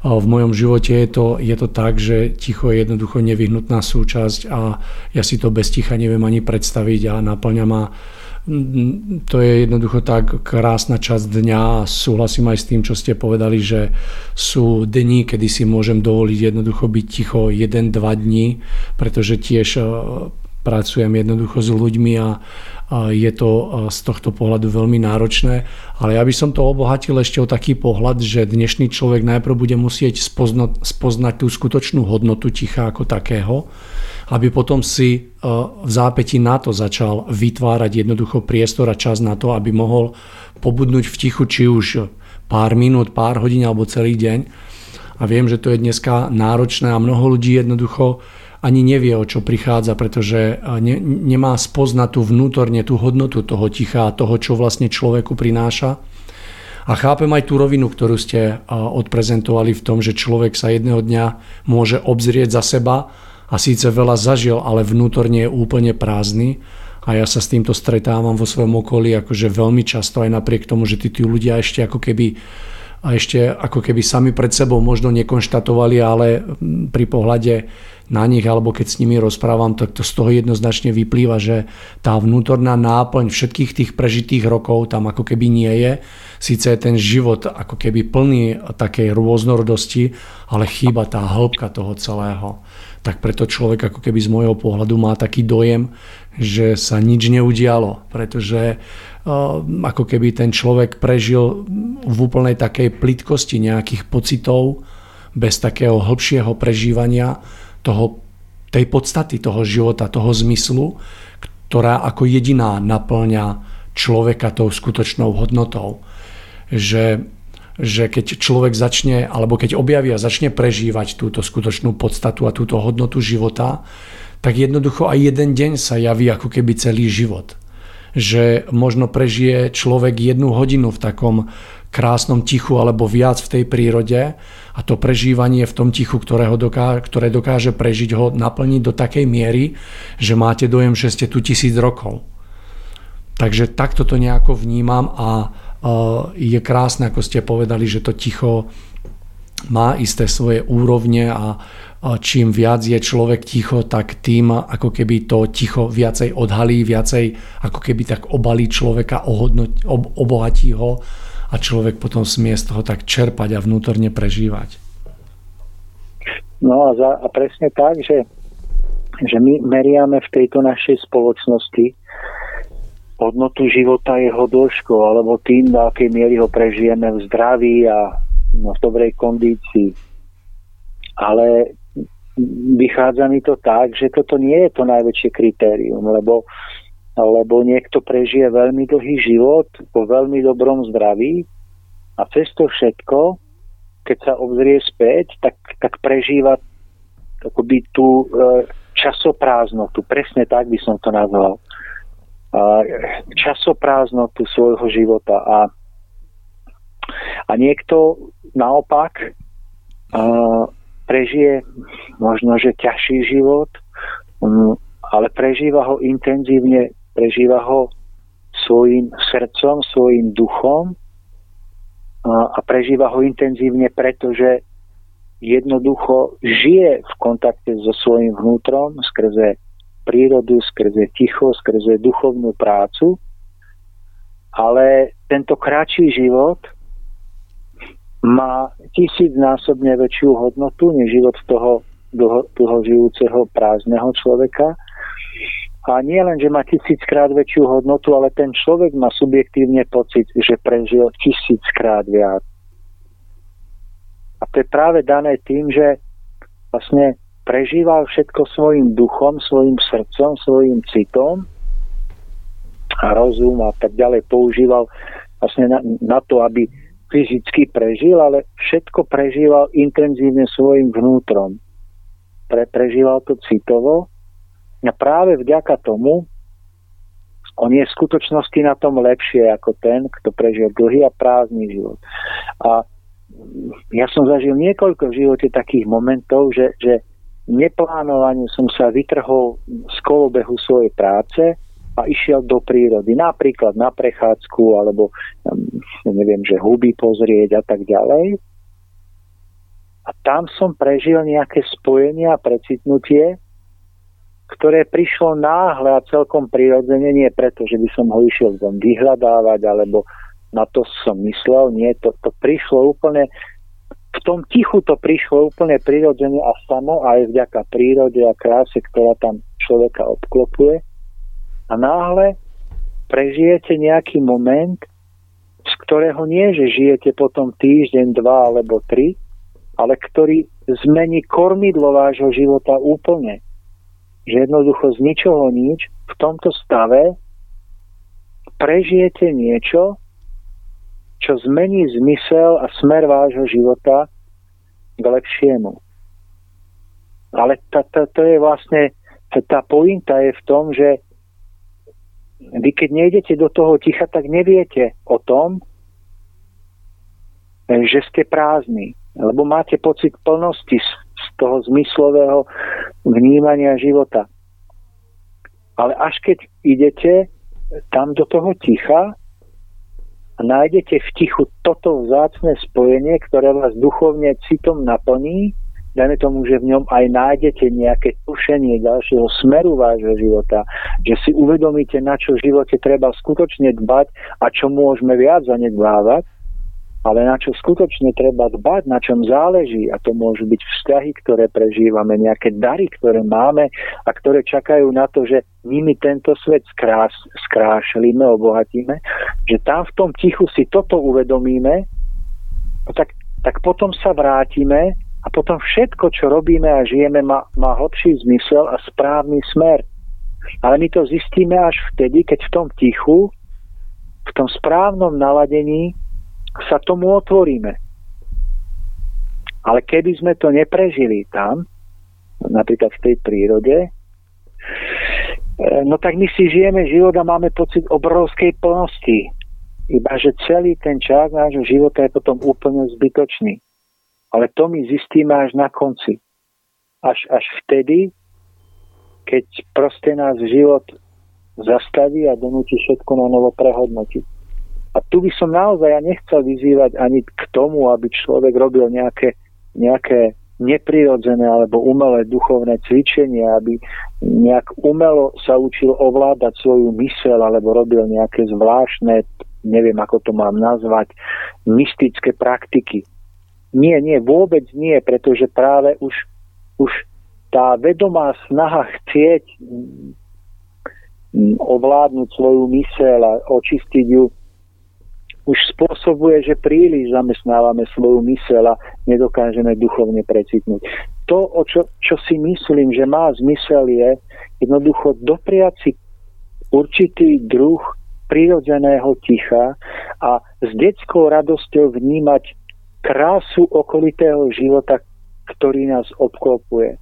V mojom živote je to, je to tak, že ticho je jednoducho nevyhnutná súčasť a ja si to bez ticha neviem ani predstaviť a naplňa ma to je jednoducho tak krásna časť dňa a súhlasím aj s tým, čo ste povedali, že sú dni, kedy si môžem dovoliť jednoducho byť ticho 1-2 dní, pretože tiež e, pracujem jednoducho s ľuďmi a, je to e, z tohto pohľadu veľmi náročné. Ale ja by som to obohatil ešte o taký pohľad, že dnešný človek najprv bude musieť spoznať, spoznať tú skutočnú hodnotu ticha ako takého aby potom si e, v zápäti na to začal vytvárať jednoducho priestor a čas na to, aby mohol pobudnúť v tichu či už pár minút, pár hodín alebo celý deň. A viem, že to je dneska náročné a mnoho ľudí jednoducho ani nevie, o čo prichádza, pretože e, ne, nemá spoznať tú vnútorne tú hodnotu toho ticha a toho, čo vlastne človeku prináša. A chápem aj tú rovinu, ktorú ste e, odprezentovali v tom, že človek sa jedného dňa môže obzrieť za seba a síce veľa zažil, ale vnútorne je úplne prázdny a ja sa s týmto stretávam vo svojom okolí akože veľmi často aj napriek tomu, že tí, tí ľudia ešte ako keby a ešte ako keby sami pred sebou možno nekonštatovali, ale pri pohľade na nich alebo keď s nimi rozprávam, tak to z toho jednoznačne vyplýva, že tá vnútorná náplň všetkých tých prežitých rokov tam ako keby nie je. Sice je ten život ako keby plný takej rôznorodosti, ale chýba tá hĺbka toho celého tak preto človek ako keby z môjho pohľadu má taký dojem, že sa nič neudialo, pretože uh, ako keby ten človek prežil v úplnej takej plitkosti nejakých pocitov, bez takého hĺbšieho prežívania toho, tej podstaty toho života, toho zmyslu, ktorá ako jediná naplňa človeka tou skutočnou hodnotou. Že že keď človek začne, alebo keď objaví a začne prežívať túto skutočnú podstatu a túto hodnotu života, tak jednoducho aj jeden deň sa javí ako keby celý život. Že možno prežije človek jednu hodinu v takom krásnom tichu alebo viac v tej prírode a to prežívanie v tom tichu, ktoré dokáže prežiť ho, naplniť do takej miery, že máte dojem, že ste tu tisíc rokov. Takže takto to nejako vnímam a je krásne, ako ste povedali, že to ticho má isté svoje úrovne a čím viac je človek ticho, tak tým ako keby to ticho viacej odhalí, viacej ako keby tak obalí človeka, ohodnoť, ob, obohatí ho a človek potom smie z toho tak čerpať a vnútorne prežívať. No a, za, a presne tak, že, že my meriame v tejto našej spoločnosti hodnotu života jeho dĺžkou, alebo tým, na akej miery ho prežijeme v zdraví a no, v dobrej kondícii. Ale vychádza mi to tak, že toto nie je to najväčšie kritérium, lebo, lebo niekto prežije veľmi dlhý život po veľmi dobrom zdraví a cez to všetko, keď sa obzrie späť, tak, tak prežíva akoby tú e, časoprázdnotu, presne tak by som to nazval. Časoprázdnotu svojho života. A, a niekto naopak uh, prežije možno, že ťažší život, um, ale prežíva ho intenzívne, prežíva ho svojim srdcom, svojim duchom a prežíva ho intenzívne, pretože jednoducho žije v kontakte so svojím vnútrom skrze prírodu, skrze ticho, skrze duchovnú prácu. Ale tento kratší život má tisícnásobne väčšiu hodnotu než život toho dlho, dlho žijúceho prázdneho človeka. A nie len, že má tisíckrát väčšiu hodnotu, ale ten človek má subjektívne pocit, že prežil tisíckrát viac. A to je práve dané tým, že vlastne prežíval všetko svojim duchom, svojim srdcom, svojim citom a rozum a tak ďalej používal vlastne na, na to, aby fyzicky prežil, ale všetko prežíval intenzívne svojim vnútrom. Pre, prežíval to citovo a práve vďaka tomu on je v skutočnosti na tom lepšie ako ten, kto prežil dlhý a prázdny život. A ja som zažil niekoľko v živote takých momentov, že, že neplánovaniu som sa vytrhol z kolobehu svojej práce a išiel do prírody, napríklad na prechádzku alebo neviem, že huby pozrieť a tak ďalej. A tam som prežil nejaké spojenie a precitnutie, ktoré prišlo náhle a celkom prirodzene, nie preto, že by som ho išiel tam vyhľadávať, alebo na to som myslel, nie, to, to prišlo úplne, tom tichu to prišlo úplne prirodzene a samo, aj vďaka prírode a kráse, ktorá tam človeka obklopuje a náhle prežijete nejaký moment, z ktorého nie, že žijete potom týždeň, dva alebo tri, ale ktorý zmení kormidlo vášho života úplne. Že jednoducho z ničoho nič v tomto stave prežijete niečo, čo zmení zmysel a smer vášho života k lepšiemu. Ale tá, tá, to je vlastne, tá pointa je v tom, že vy keď nejdete do toho ticha, tak neviete o tom, že ste prázdni, lebo máte pocit plnosti z, z toho zmyslového vnímania života. Ale až keď idete tam do toho ticha a nájdete v tichu toto vzácne spojenie, ktoré vás duchovne citom naplní, dajme tomu, že v ňom aj nájdete nejaké tušenie ďalšieho smeru vášho života, že si uvedomíte, na čo v živote treba skutočne dbať a čo môžeme viac zanedbávať, ale na čo skutočne treba dbať, na čom záleží a to môžu byť vzťahy, ktoré prežívame, nejaké dary, ktoré máme a ktoré čakajú na to, že nimi tento svet skrás, skrášlíme, obohatíme, že tam v tom tichu si toto uvedomíme, tak, tak potom sa vrátime a potom všetko, čo robíme a žijeme, má, má hlbší zmysel a správny smer. Ale my to zistíme až vtedy, keď v tom tichu, v tom správnom naladení sa tomu otvoríme. Ale keby sme to neprežili tam, napríklad v tej prírode, no tak my si žijeme život a máme pocit obrovskej plnosti. Iba, že celý ten čas nášho života je potom úplne zbytočný. Ale to my zistíme až na konci. Až, až vtedy, keď proste nás život zastaví a donúti všetko na novo prehodnotiť. A tu by som naozaj ja nechcel vyzývať ani k tomu, aby človek robil nejaké, nejaké neprirodzené alebo umelé duchovné cvičenie, aby nejak umelo sa učil ovládať svoju mysel alebo robil nejaké zvláštne, neviem ako to mám nazvať, mystické praktiky. Nie, nie, vôbec nie, pretože práve už, už tá vedomá snaha chcieť mm, ovládnuť svoju mysel a očistiť ju už spôsobuje, že príliš zamestnávame svoju mysel a nedokážeme duchovne precitnúť. To, o čo, čo si myslím, že má zmysel, je jednoducho dopriať si určitý druh prirodzeného ticha a s detskou radosťou vnímať krásu okolitého života, ktorý nás obklopuje.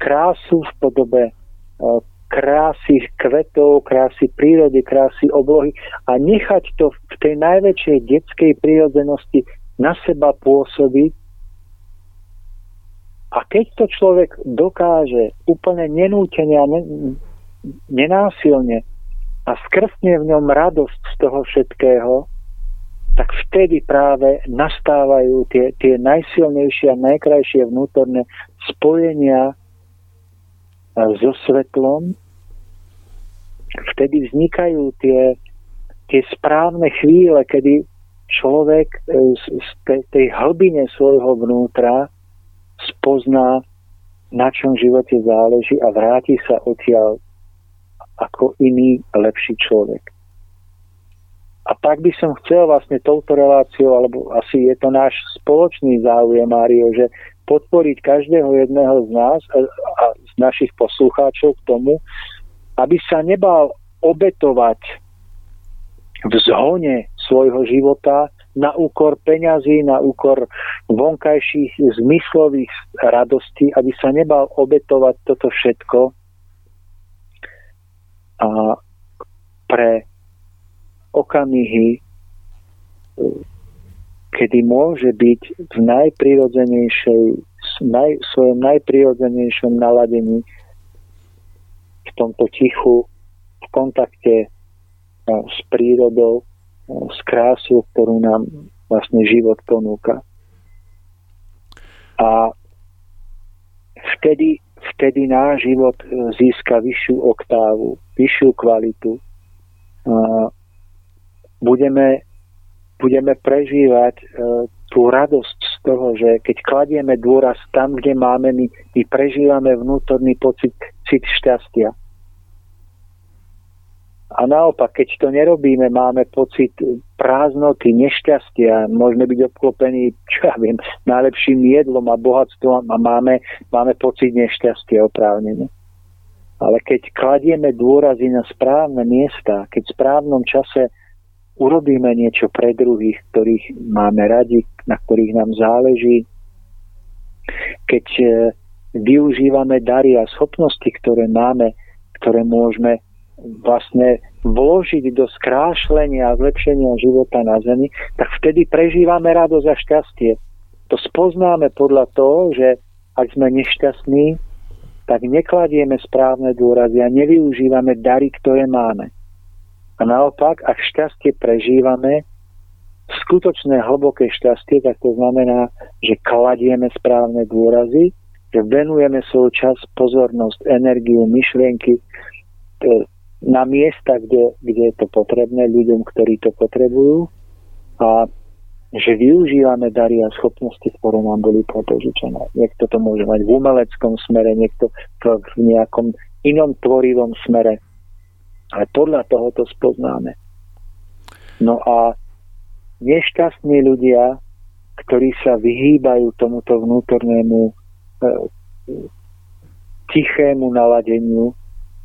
Krásu v podobe eh, krásy kvetov, krásy prírody, krásy oblohy a nechať to v tej najväčšej detskej prírodzenosti na seba pôsobiť. A keď to človek dokáže úplne nenútene a nenásilne a skrstne v ňom radosť z toho všetkého, tak vtedy práve nastávajú tie, tie najsilnejšie a najkrajšie vnútorné spojenia so svetlom, vtedy vznikajú tie, tie správne chvíle, kedy človek e, z tej, hlbine svojho vnútra spozná, na čom živote záleží a vráti sa odtiaľ ako iný lepší človek. A tak by som chcel vlastne touto reláciou, alebo asi je to náš spoločný záujem, Mário, že podporiť každého jedného z nás a, a z našich poslucháčov k tomu, aby sa nebal obetovať v zhone svojho života na úkor peňazí, na úkor vonkajších zmyslových radostí, aby sa nebal obetovať toto všetko a pre okamihy kedy môže byť v najprirodzenejšej, naj, svojom najprirodzenejšom naladení v tomto tichu, v kontakte s prírodou, s krásou, ktorú nám vlastne život ponúka. A vtedy, vtedy náš život e, získa vyššiu oktávu, vyššiu kvalitu. Budeme budeme prežívať e, tú radosť z toho, že keď kladieme dôraz tam, kde máme, my, my prežívame vnútorný pocit cit šťastia. A naopak, keď to nerobíme, máme pocit prázdnoty, nešťastia, môžeme byť obklopení, čo ja viem, najlepším jedlom a bohatstvom a máme, máme pocit nešťastia oprávnene. Ale keď kladieme dôrazy na správne miesta, keď v správnom čase urobíme niečo pre druhých, ktorých máme radi, na ktorých nám záleží, keď e, využívame dary a schopnosti, ktoré máme, ktoré môžeme vlastne vložiť do skrášlenia a zlepšenia života na Zemi, tak vtedy prežívame radosť a šťastie. To spoznáme podľa toho, že ak sme nešťastní, tak nekladieme správne dôrazy a nevyužívame dary, ktoré máme. A naopak, ak šťastie prežívame, skutočné hlboké šťastie, tak to znamená, že kladieme správne dôrazy, že venujeme svoj čas, pozornosť, energiu, myšlienky e, na miesta, kde, kde je to potrebné, ľuďom, ktorí to potrebujú a že využívame dary a schopnosti, ktoré nám boli požičané. Niekto to môže mať v umeleckom smere, niekto v nejakom inom tvorivom smere. Ale podľa toho to spoznáme. No a nešťastní ľudia, ktorí sa vyhýbajú tomuto vnútornému e, tichému naladeniu,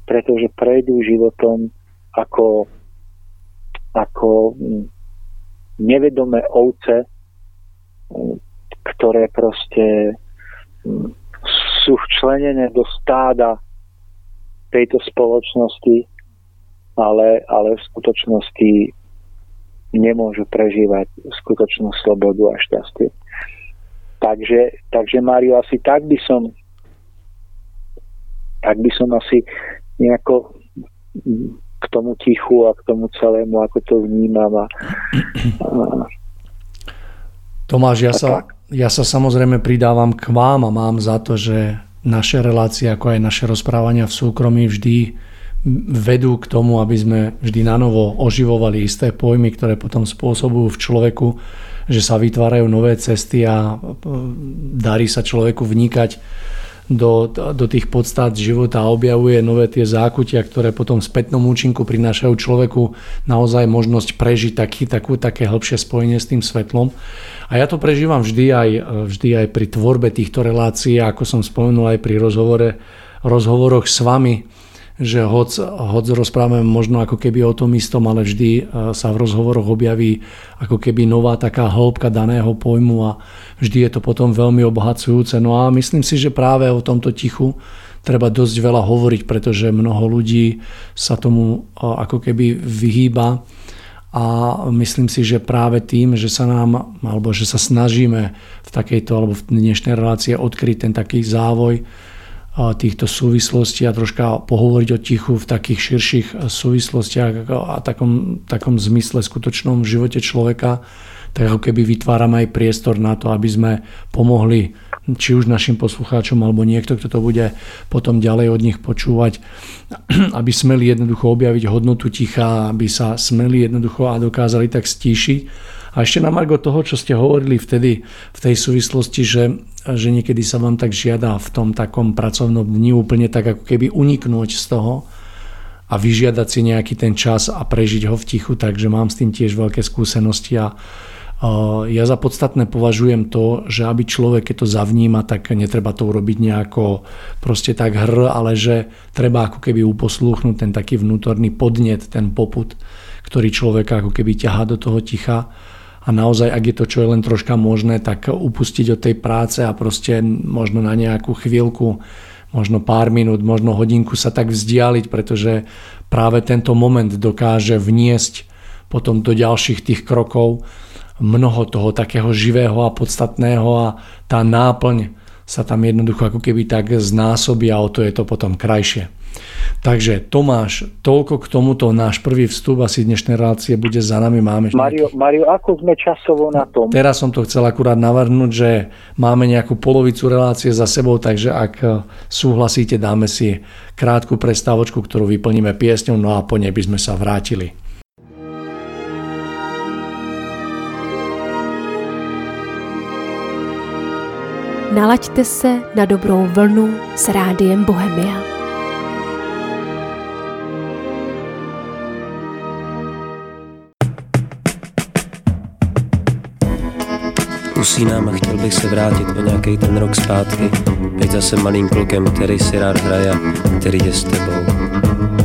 pretože prejdú životom ako, ako hm, nevedomé ovce, hm, ktoré proste hm, sú včlenené do stáda tejto spoločnosti, ale, ale v skutočnosti nemôžu prežívať skutočnú slobodu a šťastie. Takže, takže Mário, asi tak by som tak by som asi nejako k tomu tichu a k tomu celému, ako to vnímam. A, a, Tomáš, ja sa, ja sa samozrejme pridávam k vám a mám za to, že naše relácie, ako aj naše rozprávania v súkromí vždy vedú k tomu, aby sme vždy na novo oživovali isté pojmy, ktoré potom spôsobujú v človeku, že sa vytvárajú nové cesty a darí sa človeku vnikať do, do tých podstat života a objavuje nové tie zákutia, ktoré potom v spätnom účinku prinášajú človeku naozaj možnosť prežiť taký, takú, také hĺbšie spojenie s tým svetlom. A ja to prežívam vždy aj, vždy aj pri tvorbe týchto relácií, ako som spomenul aj pri rozhovore, rozhovoroch s vami, že hoc, hoc rozprávame možno ako keby o tom istom, ale vždy e, sa v rozhovoroch objaví ako keby nová taká hĺbka daného pojmu a vždy je to potom veľmi obohacujúce. No a myslím si, že práve o tomto tichu treba dosť veľa hovoriť, pretože mnoho ľudí sa tomu e, ako keby vyhýba a myslím si, že práve tým, že sa nám, alebo že sa snažíme v takejto, alebo v dnešnej relácie odkryť ten taký závoj, týchto súvislostí a troška pohovoriť o tichu v takých širších súvislostiach a takom, takom zmysle skutočnom živote človeka, tak ako keby vytvárame aj priestor na to, aby sme pomohli či už našim poslucháčom alebo niekto, kto to bude potom ďalej od nich počúvať, aby smeli jednoducho objaviť hodnotu ticha, aby sa smeli jednoducho a dokázali tak stíšiť a ešte na margo toho, čo ste hovorili vtedy v tej súvislosti, že, že niekedy sa vám tak žiada v tom takom pracovnom dni úplne tak ako keby uniknúť z toho a vyžiadať si nejaký ten čas a prežiť ho v tichu, takže mám s tým tiež veľké skúsenosti a ja za podstatné považujem to, že aby človek, keď to zavníma, tak netreba to urobiť nejako proste tak hr, ale že treba ako keby uposlúchnuť ten taký vnútorný podnet, ten poput, ktorý človeka ako keby ťahá do toho ticha a naozaj, ak je to čo je len troška možné, tak upustiť od tej práce a proste možno na nejakú chvíľku, možno pár minút, možno hodinku sa tak vzdialiť, pretože práve tento moment dokáže vniesť potom do ďalších tých krokov mnoho toho takého živého a podstatného a tá náplň sa tam jednoducho ako keby tak znásobí a o to je to potom krajšie. Takže Tomáš, toľko k tomuto náš prvý vstup, asi dnešnej relácie bude za nami. Máme Mario, Mario, ako sme časovo na tom? Teraz som to chcel akurát navrhnúť, že máme nejakú polovicu relácie za sebou, takže ak eh, súhlasíte, dáme si krátku prestávočku, ktorú vyplníme piesňou, no a po nej by sme sa vrátili. Nalaďte se na dobrou vlnu s rádiem Bohemia. Usínám a chtěl bych se vrátit o nějaký ten rok zpátky, být zase malým klukem, který si rád hraje, který je s tebou.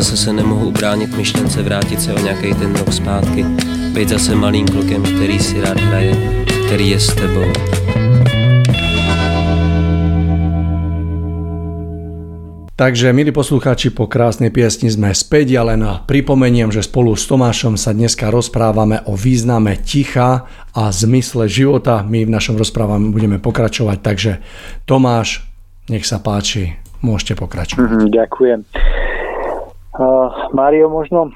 Zase se nemohu ubránit myšlence vrátit se o nějaký ten rok zpátky. Být zase malým klukem, který si rád hraje, který je s tebou. Takže, milí poslucháči, po krásnej piesni sme späť, ale na pripomeniem, že spolu s Tomášom sa dneska rozprávame o význame ticha a zmysle života. My v našom rozprávaní budeme pokračovať, takže Tomáš, nech sa páči, môžete pokračovať. Mm, ďakujem. Uh, Mário, možno,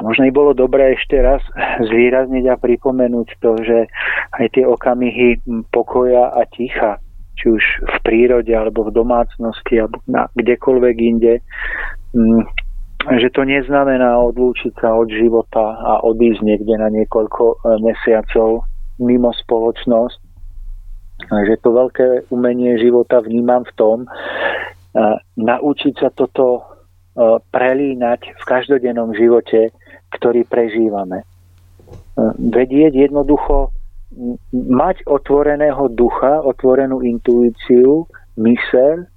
možno by bolo dobré ešte raz zvýrazniť a pripomenúť to, že aj tie okamihy pokoja a ticha, či už v prírode alebo v domácnosti alebo na kdekoľvek inde, mm, že to neznamená odlúčiť sa od života a odísť niekde na niekoľko e, mesiacov mimo spoločnosť. Že to veľké umenie života vnímam v tom, e, naučiť sa toto prelínať v každodennom živote, ktorý prežívame. Vedieť jednoducho mať otvoreného ducha, otvorenú intuíciu, myseľ,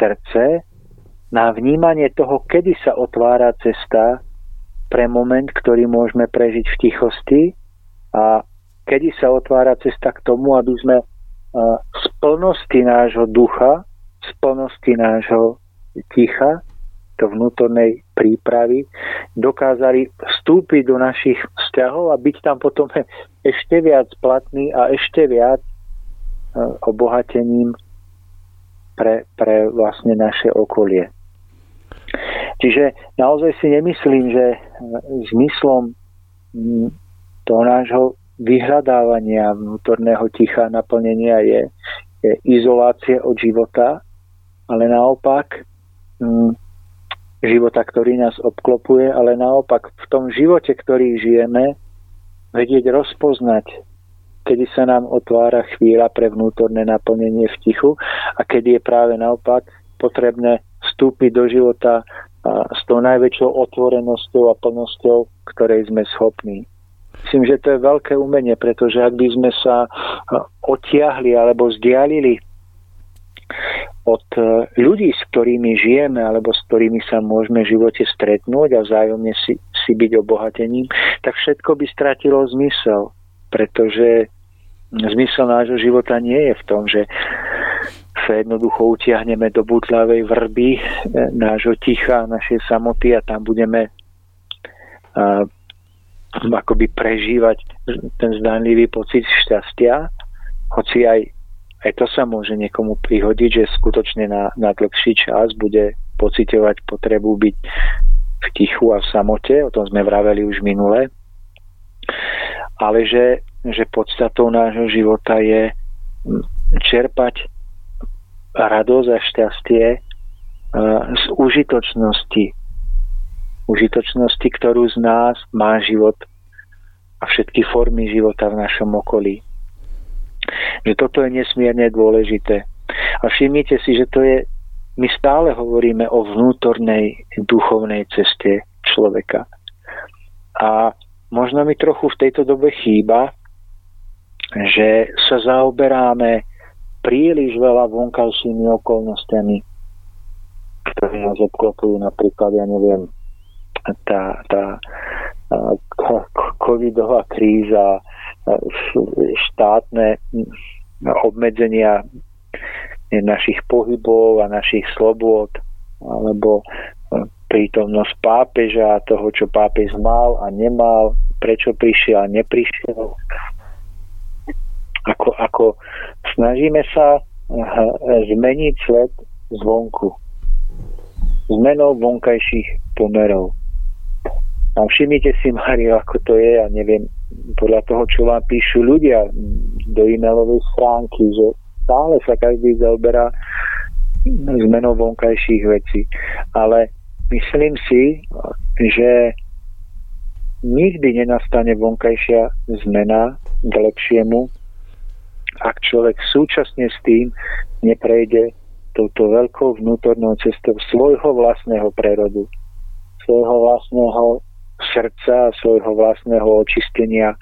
srdce na vnímanie toho, kedy sa otvára cesta pre moment, ktorý môžeme prežiť v tichosti a kedy sa otvára cesta k tomu, aby sme z plnosti nášho ducha, z plnosti nášho ticha do vnútornej prípravy, dokázali vstúpiť do našich vzťahov a byť tam potom ešte viac platný a ešte viac e, obohatením pre, pre vlastne naše okolie. Čiže naozaj si nemyslím, že e, zmyslom toho nášho vyhľadávania vnútorného ticha naplnenia je, je izolácia od života, ale naopak života, ktorý nás obklopuje, ale naopak v tom živote, ktorý žijeme, vedieť rozpoznať, kedy sa nám otvára chvíľa pre vnútorné naplnenie v tichu a kedy je práve naopak potrebné vstúpiť do života s tou najväčšou otvorenosťou a plnosťou, ktorej sme schopní. Myslím, že to je veľké umenie, pretože ak by sme sa otiahli alebo vzdialili od e, ľudí, s ktorými žijeme alebo s ktorými sa môžeme v živote stretnúť a vzájomne si, si byť obohatením, tak všetko by stratilo zmysel, pretože zmysel nášho života nie je v tom, že sa jednoducho utiahneme do butlavej vrby e, nášho ticha, našej samoty a tam budeme a, akoby prežívať ten zdánlivý pocit šťastia, hoci aj aj to sa môže niekomu prihodiť, že skutočne na, na dlhší čas bude pocitovať potrebu byť v tichu a v samote, o tom sme vraveli už minule, ale že, že podstatou nášho života je čerpať radosť a šťastie z užitočnosti. Užitočnosti, ktorú z nás má život a všetky formy života v našom okolí že toto je nesmierne dôležité. A všimnite si, že to je, my stále hovoríme o vnútornej duchovnej ceste človeka. A možno mi trochu v tejto dobe chýba, že sa zaoberáme príliš veľa vonkajšími okolnostiami, ktoré nás obklopujú, napríklad, ja neviem, tá, tá covidová kríza, štátne obmedzenia našich pohybov a našich slobôd, alebo prítomnosť pápeža, toho, čo pápež mal a nemal, prečo prišiel a neprišiel. Ako, ako snažíme sa zmeniť svet zvonku. Zmenou vonkajších pomerov. A všimnite si, Mario, ako to je, ja neviem, podľa toho, čo vám píšu ľudia do e-mailovej stránky, že stále sa každý zaoberá zmenou vonkajších vecí. Ale myslím si, že nikdy nenastane vonkajšia zmena k lepšiemu, ak človek súčasne s tým neprejde touto veľkou vnútornou cestou svojho vlastného prerodu, svojho vlastného srdca svojho vlastného očistenia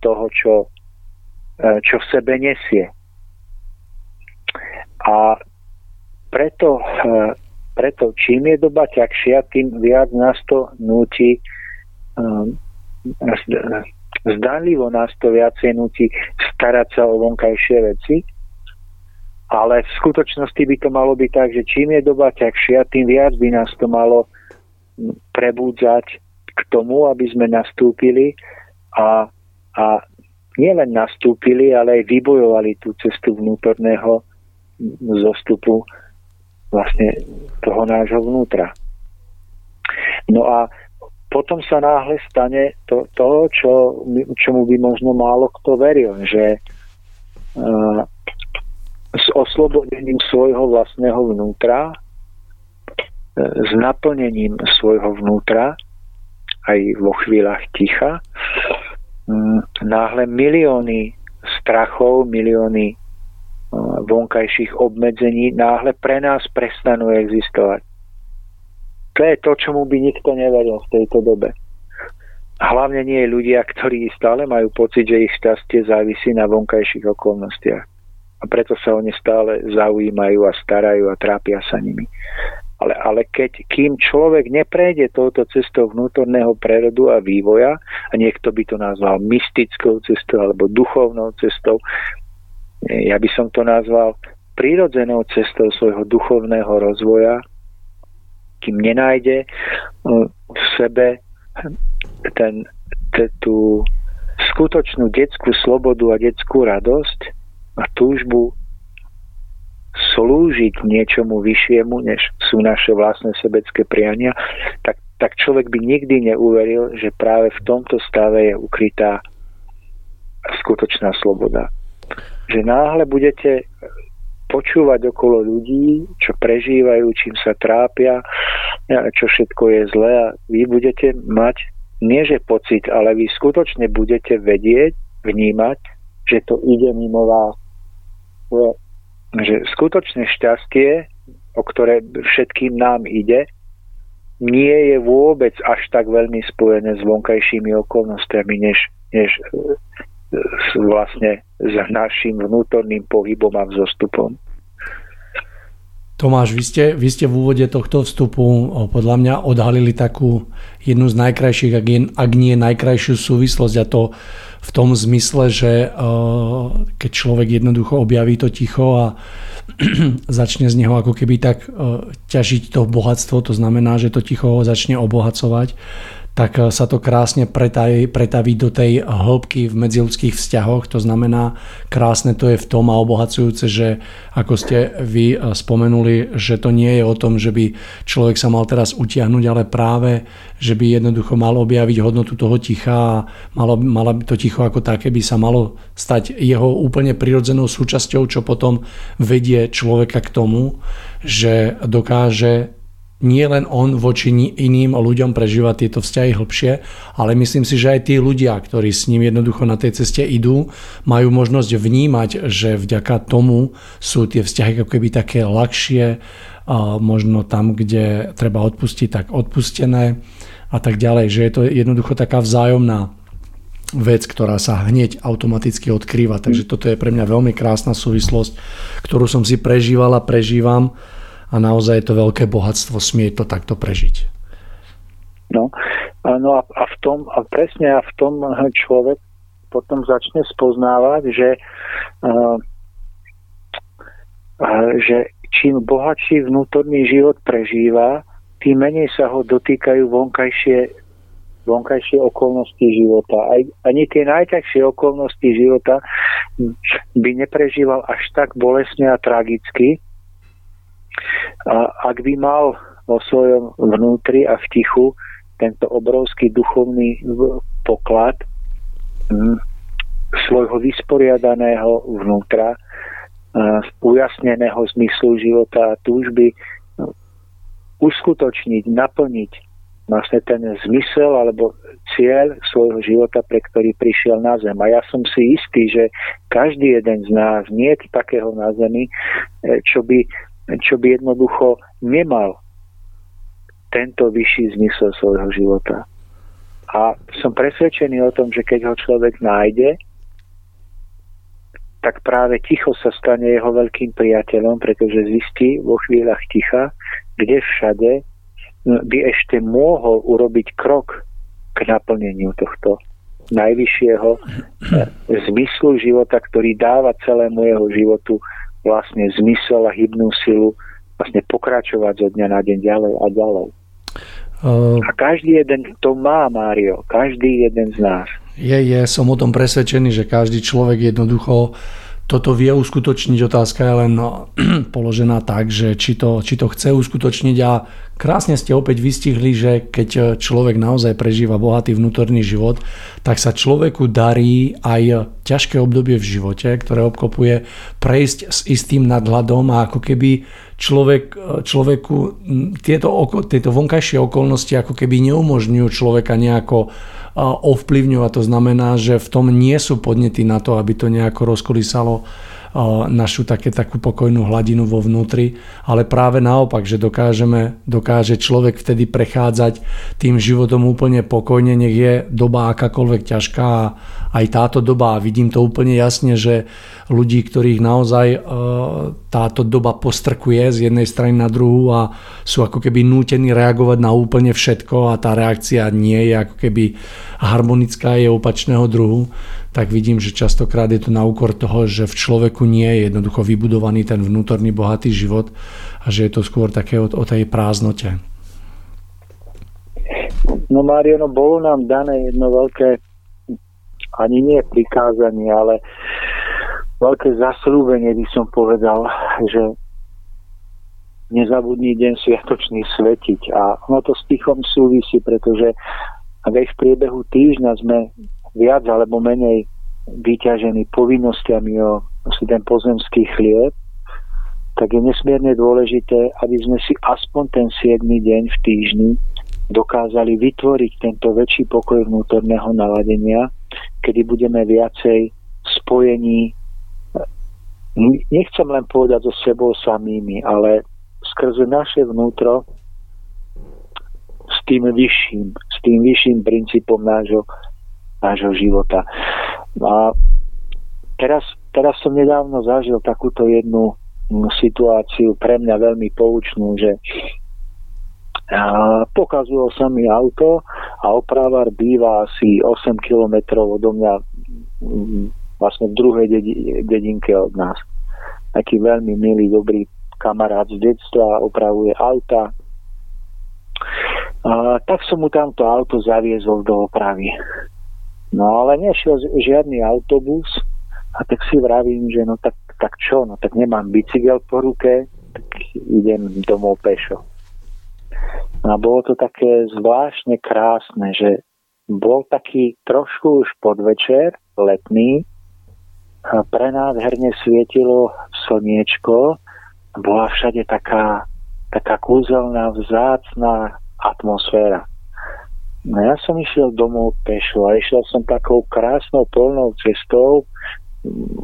toho, čo, e, čo v sebe nesie. A preto, e, preto čím je doba ťažšia, tým viac nás to núti zdanlivo nás to viacej nutí starať sa o vonkajšie veci, ale v skutočnosti by to malo byť tak, že čím je doba ťažšia, tým viac by nás to malo prebúdzať k tomu, aby sme nastúpili a, a nielen nastúpili, ale aj vybojovali tú cestu vnútorného zostupu vlastne toho nášho vnútra. No a potom sa náhle stane to, to čo, čomu by možno málo kto veril, že uh, s oslobodením svojho vlastného vnútra, uh, s naplnením svojho vnútra, aj vo chvíľach ticha, um, náhle milióny strachov, milióny uh, vonkajších obmedzení náhle pre nás prestanú existovať. To je to, čomu by nikto neveril v tejto dobe. Hlavne nie ľudia, ktorí stále majú pocit, že ich šťastie závisí na vonkajších okolnostiach. A preto sa oni stále zaujímajú a starajú a trápia sa nimi. Ale, ale keď, kým človek neprejde touto cestou vnútorného prerodu a vývoja, a niekto by to nazval mystickou cestou alebo duchovnou cestou, ja by som to nazval prírodzenou cestou svojho duchovného rozvoja, kým nenájde uh, v sebe ten, tú skutočnú detskú slobodu a detskú radosť a túžbu slúžiť niečomu vyššiemu, než sú naše vlastné sebecké priania, tak, tak človek by nikdy neuveril, že práve v tomto stave je ukrytá skutočná sloboda. Že náhle budete počúvať okolo ľudí, čo prežívajú, čím sa trápia, čo všetko je zlé a vy budete mať nie že pocit, ale vy skutočne budete vedieť, vnímať, že to ide mimo vás. Že skutočné šťastie, o ktoré všetkým nám ide, nie je vôbec až tak veľmi spojené s vonkajšími okolnostiami, než, než vlastne s našim vnútorným pohybom a vzostupom. Tomáš, vy ste, vy ste v úvode tohto vstupu podľa mňa odhalili takú jednu z najkrajších, ak nie najkrajšiu súvislosť a to v tom zmysle, že keď človek jednoducho objaví to ticho a začne z neho ako keby tak ťažiť to bohatstvo, to znamená, že to ticho ho začne obohacovať, tak eh, sa to krásne pretaví, pretaví do tej hĺbky v medziludských vzťahoch. To znamená, krásne to je v tom a obohacujúce, že ako ste vy eh, spomenuli, že to nie je o tom, že by človek sa mal teraz utiahnuť, ale práve, že by jednoducho mal objaviť hodnotu toho ticha a malo, malo by to ticho ako také by sa malo stať jeho úplne prirodzenou súčasťou, čo potom vedie človeka k tomu, že dokáže nie len on voči iným ľuďom prežíva tieto vzťahy hlbšie, ale myslím si, že aj tí ľudia, ktorí s ním jednoducho na tej ceste idú, majú možnosť vnímať, že vďaka tomu sú tie vzťahy ako keby také ľahšie, možno tam, kde treba odpustiť, tak odpustené a tak ďalej, že je to jednoducho taká vzájomná vec, ktorá sa hneď automaticky odkrýva. Takže toto je pre mňa veľmi krásna súvislosť, ktorú som si prežíval a prežívam a naozaj je to veľké bohatstvo smieť to takto prežiť. No, no a, a v tom, a presne a v tom človek potom začne spoznávať, že, uh, že čím bohatší vnútorný život prežíva, tým menej sa ho dotýkajú vonkajšie, vonkajšie okolnosti života. Aj, ani tie najťažšie okolnosti života by neprežíval až tak bolesne a tragicky, a ak by mal vo svojom vnútri a v tichu tento obrovský duchovný poklad hm, svojho vysporiadaného vnútra, ujasneného zmyslu života a túžby no, uskutočniť, naplniť vlastne ten zmysel alebo cieľ svojho života, pre ktorý prišiel na zem. A ja som si istý, že každý jeden z nás nie je takého na zemi, e, čo by čo by jednoducho nemal tento vyšší zmysel svojho života. A som presvedčený o tom, že keď ho človek nájde, tak práve ticho sa stane jeho veľkým priateľom, pretože zistí vo chvíľach ticha, kde všade by ešte mohol urobiť krok k naplneniu tohto najvyššieho eh, zmyslu života, ktorý dáva celému jeho životu vlastne zmysel a hybnú silu vlastne pokračovať zo dňa na deň ďalej a ďalej. Uh, a každý jeden to má, Mário, každý jeden z nás. Je, je, som o tom presvedčený, že každý človek jednoducho toto vie uskutočniť. Otázka je len no, položená tak, že či to, či to chce uskutočniť a krásne ste opäť vystihli, že keď človek naozaj prežíva bohatý vnútorný život, tak sa človeku darí aj ťažké obdobie v živote, ktoré obklopuje prejsť s istým nadhľadom a ako keby človek, človeku tieto, tieto vonkajšie okolnosti ako keby neumožňujú človeka nejako ovplyvňovať. To znamená, že v tom nie sú podnety na to, aby to nejako rozkolísalo našu také, takú pokojnú hladinu vo vnútri, ale práve naopak, že dokážeme, dokáže človek vtedy prechádzať tým životom úplne pokojne, nech je doba akákoľvek ťažká a aj táto doba, a vidím to úplne jasne, že ľudí, ktorých naozaj e, táto doba postrkuje z jednej strany na druhú a sú ako keby nútení reagovať na úplne všetko a tá reakcia nie je ako keby harmonická, je opačného druhu, tak vidím, že častokrát je to na úkor toho, že v človeku nie je jednoducho vybudovaný ten vnútorný bohatý život a že je to skôr také o, o tej prázdnote. No Mariano, bolo nám dané jedno veľké, ani nie prikázanie, ale veľké zaslúbenie by som povedal, že nezabudní deň sviatočný svetiť. A ono to s tichom súvisí, pretože aj v priebehu týždňa sme viac alebo menej vyťažený povinnosťami o asi ten pozemský chlieb, tak je nesmierne dôležité, aby sme si aspoň ten 7. deň v týždni dokázali vytvoriť tento väčší pokoj vnútorného naladenia, kedy budeme viacej spojení, nechcem len povedať so sebou samými, ale skrze naše vnútro s tým vyšším, s tým vyšším princípom nášho nášho života. A teraz, teraz som nedávno zažil takúto jednu mm, situáciu pre mňa veľmi poučnú, že pokazilo sa mi auto a opravar býva asi 8 kilometrov odo mňa mm, vlastne v druhej dedinke od nás. Taký veľmi milý, dobrý kamarát z detstva, opravuje auta. A, tak som mu tamto auto zaviezol do opravy. No ale nešiel žiadny autobus a tak si vravím, že no tak, tak čo, no tak nemám bicykel po ruke, tak idem domov pešo. No a bolo to také zvláštne krásne, že bol taký trošku už podvečer, letný, a prenádherne svietilo slniečko, bola všade taká, taká kúzelná, vzácná atmosféra. No ja som išiel domov pešo a išiel som takou krásnou polnou cestou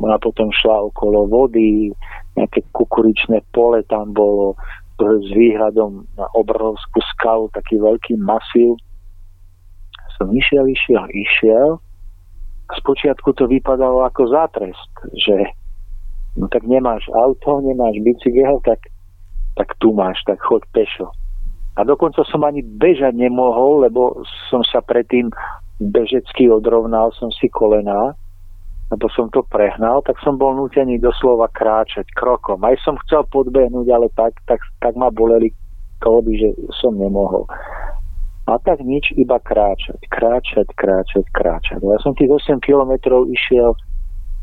a potom šla okolo vody, nejaké kukuričné pole tam bolo s výhľadom na obrovskú skalu, taký veľký masív. Som išiel, išiel, išiel spočiatku to vypadalo ako zátrest, že no tak nemáš auto, nemáš bicykel, tak, tak tu máš, tak choď pešo. A dokonca som ani bežať nemohol, lebo som sa predtým bežecky odrovnal, som si kolená, lebo som to prehnal, tak som bol nutený doslova kráčať krokom. Aj som chcel podbehnúť, ale tak, tak, tak ma boleli koloby, že som nemohol. A tak nič, iba kráčať, kráčať, kráčať, kráčať. Ja som tých 8 kilometrov išiel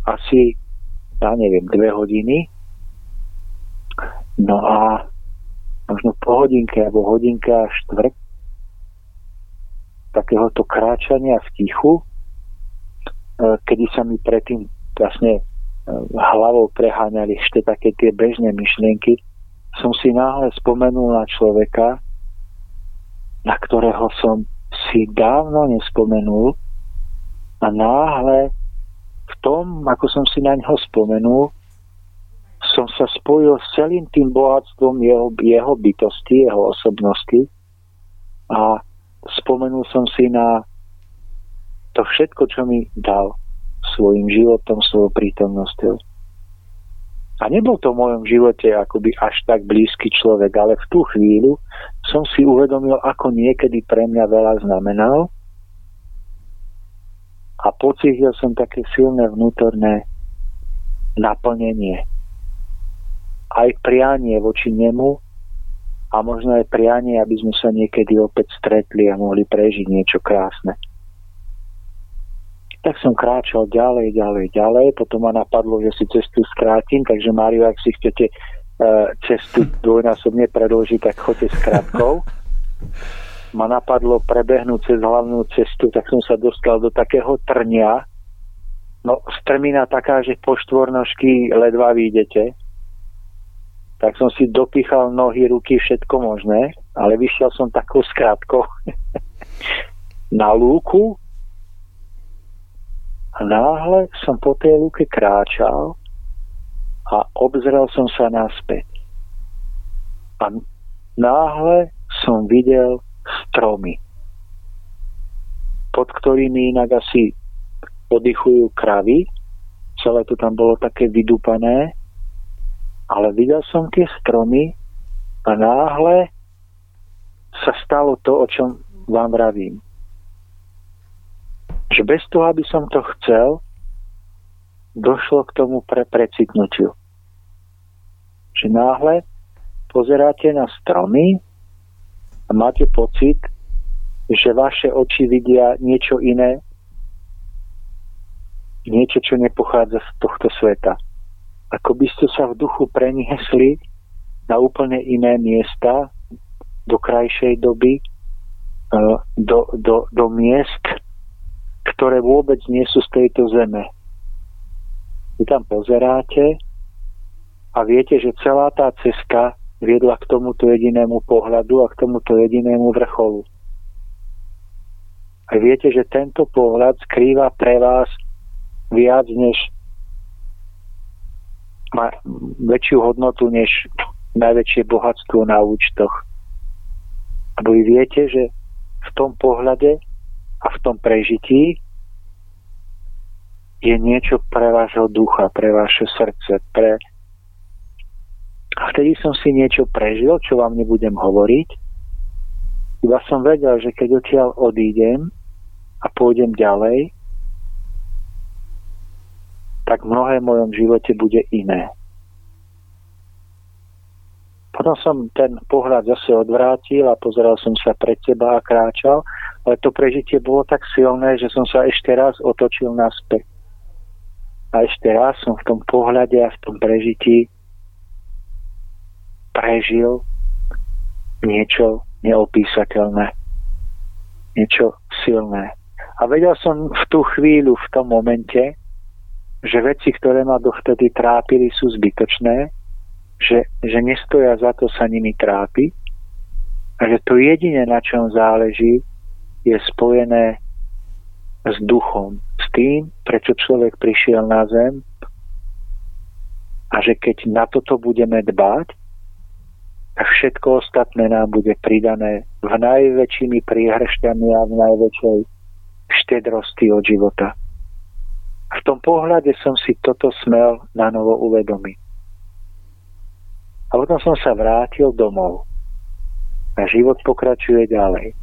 asi, ja neviem, dve hodiny. No a možno po hodinke alebo hodinka štvrt takéhoto kráčania v tichu, e, kedy sa mi predtým vlastne e, hlavou preháňali ešte také tie bežné myšlienky, som si náhle spomenul na človeka, na ktorého som si dávno nespomenul a náhle v tom, ako som si na ňo spomenul, som sa spojil s celým tým bohatstvom jeho, jeho bytosti, jeho osobnosti a spomenul som si na to všetko, čo mi dal. svojim životom, svojou prítomnosťou. A nebol to v mojom živote akoby až tak blízky človek, ale v tú chvíľu som si uvedomil, ako niekedy pre mňa veľa znamenal a pocítil som také silné vnútorné naplnenie. Aj prianie voči nemu a možno aj prianie, aby sme sa niekedy opäť stretli a mohli prežiť niečo krásne. Tak som kráčal ďalej, ďalej, ďalej. Potom ma napadlo, že si cestu skrátim, takže Mário, ak si chcete uh, cestu dvojnásobne predložiť, tak choďte s krátkou. Ma napadlo prebehnúť cez hlavnú cestu, tak som sa dostal do takého trnia. No, strmina taká, že po štvornožky ledva vidíte. Tak som si dopichal nohy, ruky, všetko možné, ale vyšiel som takou skrátkou na lúku, a náhle som po tej lúke kráčal a obzrel som sa naspäť. A náhle som videl stromy, pod ktorými inak asi oddychujú kravy. Celé to tam bolo také vydúpané. Ale videl som tie stromy a náhle sa stalo to, o čom vám vravím že bez toho, aby som to chcel, došlo k tomu pre precitnutiu. Že náhle pozeráte na stromy a máte pocit, že vaše oči vidia niečo iné, niečo, čo nepochádza z tohto sveta. Ako by ste sa v duchu preniesli na úplne iné miesta, do krajšej doby, eh, do, do, do miest, ktoré vôbec nie sú z tejto zeme. Vy tam pozeráte a viete, že celá tá cesta viedla k tomuto jedinému pohľadu a k tomuto jedinému vrcholu. A viete, že tento pohľad skrýva pre vás viac než má väčšiu hodnotu než najväčšie bohatstvo na účtoch. A vy viete, že v tom pohľade a v tom prežití je niečo pre vášho ducha, pre vaše srdce, pre... A vtedy som si niečo prežil, čo vám nebudem hovoriť. Iba som vedel, že keď odtiaľ odídem a pôjdem ďalej, tak mnohé v mojom živote bude iné. Potom som ten pohľad zase odvrátil a pozeral som sa pred seba a kráčal, ale to prežitie bolo tak silné, že som sa ešte raz otočil naspäť. A ešte raz som v tom pohľade a v tom prežití prežil niečo neopísateľné, niečo silné. A vedel som v tú chvíľu, v tom momente, že veci, ktoré ma dovtedy trápili, sú zbytočné že, že nestoja za to sa nimi trápiť a že to jediné, na čom záleží, je spojené s duchom, s tým, prečo človek prišiel na zem a že keď na toto budeme dbať, tak všetko ostatné nám bude pridané v najväčšími príhršťami a v najväčšej štedrosti od života. V tom pohľade som si toto smel na novo uvedomiť. A potom som sa vrátil domov. A život pokračuje ďalej.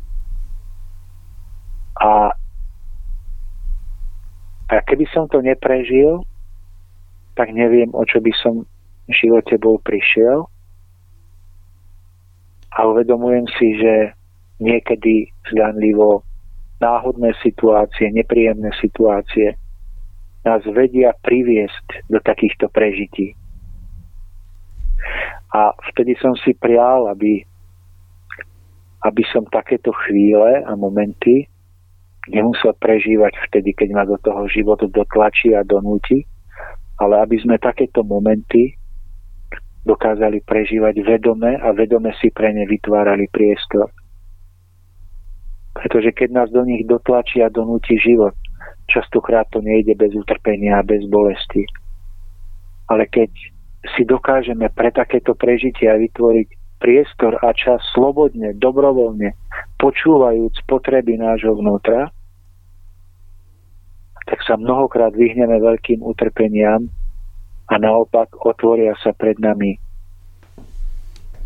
A, a keby som to neprežil, tak neviem, o čo by som v živote bol prišiel. A uvedomujem si, že niekedy zdanlivo náhodné situácie, nepríjemné situácie nás vedia priviesť do takýchto prežití. A vtedy som si prial, aby, aby som takéto chvíle a momenty nemusel prežívať vtedy, keď ma do toho život dotlačí a donúti, ale aby sme takéto momenty dokázali prežívať vedome a vedome si pre ne vytvárali priestor. Pretože keď nás do nich dotlačí a donúti život, častokrát to nejde bez utrpenia bez bolesti. Ale keď si dokážeme pre takéto prežitia vytvoriť priestor a čas slobodne, dobrovoľne, počúvajúc potreby nášho vnútra, tak sa mnohokrát vyhneme veľkým utrpeniam a naopak otvoria sa pred nami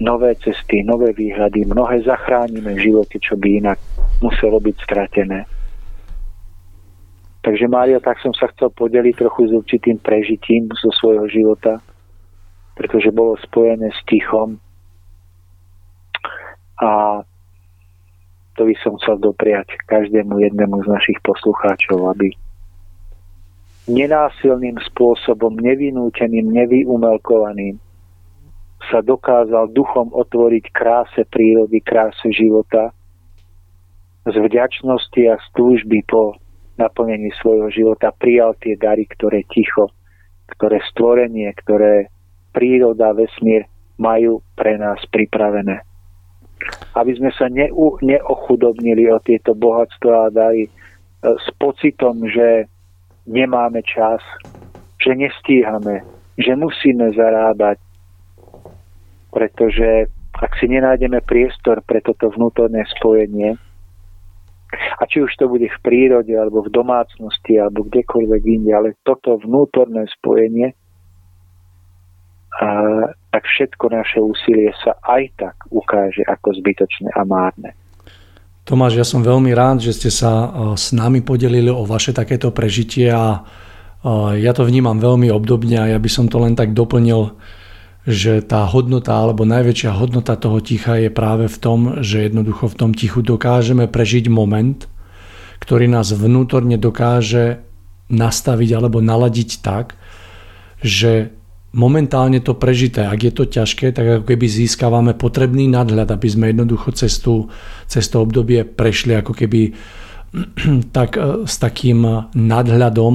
nové cesty, nové výhľady, mnohé zachránime v živote, čo by inak muselo byť stratené. Takže Mária, tak som sa chcel podeliť trochu s určitým prežitím zo svojho života, pretože bolo spojené s tichom. A to by som chcel dopriať každému jednému z našich poslucháčov, aby nenásilným spôsobom, nevinúteným, nevyumelkovaným sa dokázal duchom otvoriť kráse prírody, kráse života, z vďačnosti a z túžby po naplnení svojho života prijal tie dary, ktoré ticho, ktoré stvorenie, ktoré príroda, vesmír majú pre nás pripravené. Aby sme sa neu, neochudobnili o tieto bohatstva a dary e, s pocitom, že nemáme čas, že nestíhame, že musíme zarábať, pretože ak si nenájdeme priestor pre toto vnútorné spojenie, a či už to bude v prírode, alebo v domácnosti, alebo kdekoľvek inde, ale toto vnútorné spojenie, a, tak všetko naše úsilie sa aj tak ukáže ako zbytočné a márne. Tomáš, ja som veľmi rád, že ste sa s nami podelili o vaše takéto prežitie a ja to vnímam veľmi obdobne a ja by som to len tak doplnil že tá hodnota alebo najväčšia hodnota toho ticha je práve v tom, že jednoducho v tom tichu dokážeme prežiť moment, ktorý nás vnútorne dokáže nastaviť alebo naladiť tak, že momentálne to prežité, ak je to ťažké, tak ako keby získavame potrebný nadhľad, aby sme jednoducho cestu, cez to obdobie prešli ako keby tak, e, s takým nadhľadom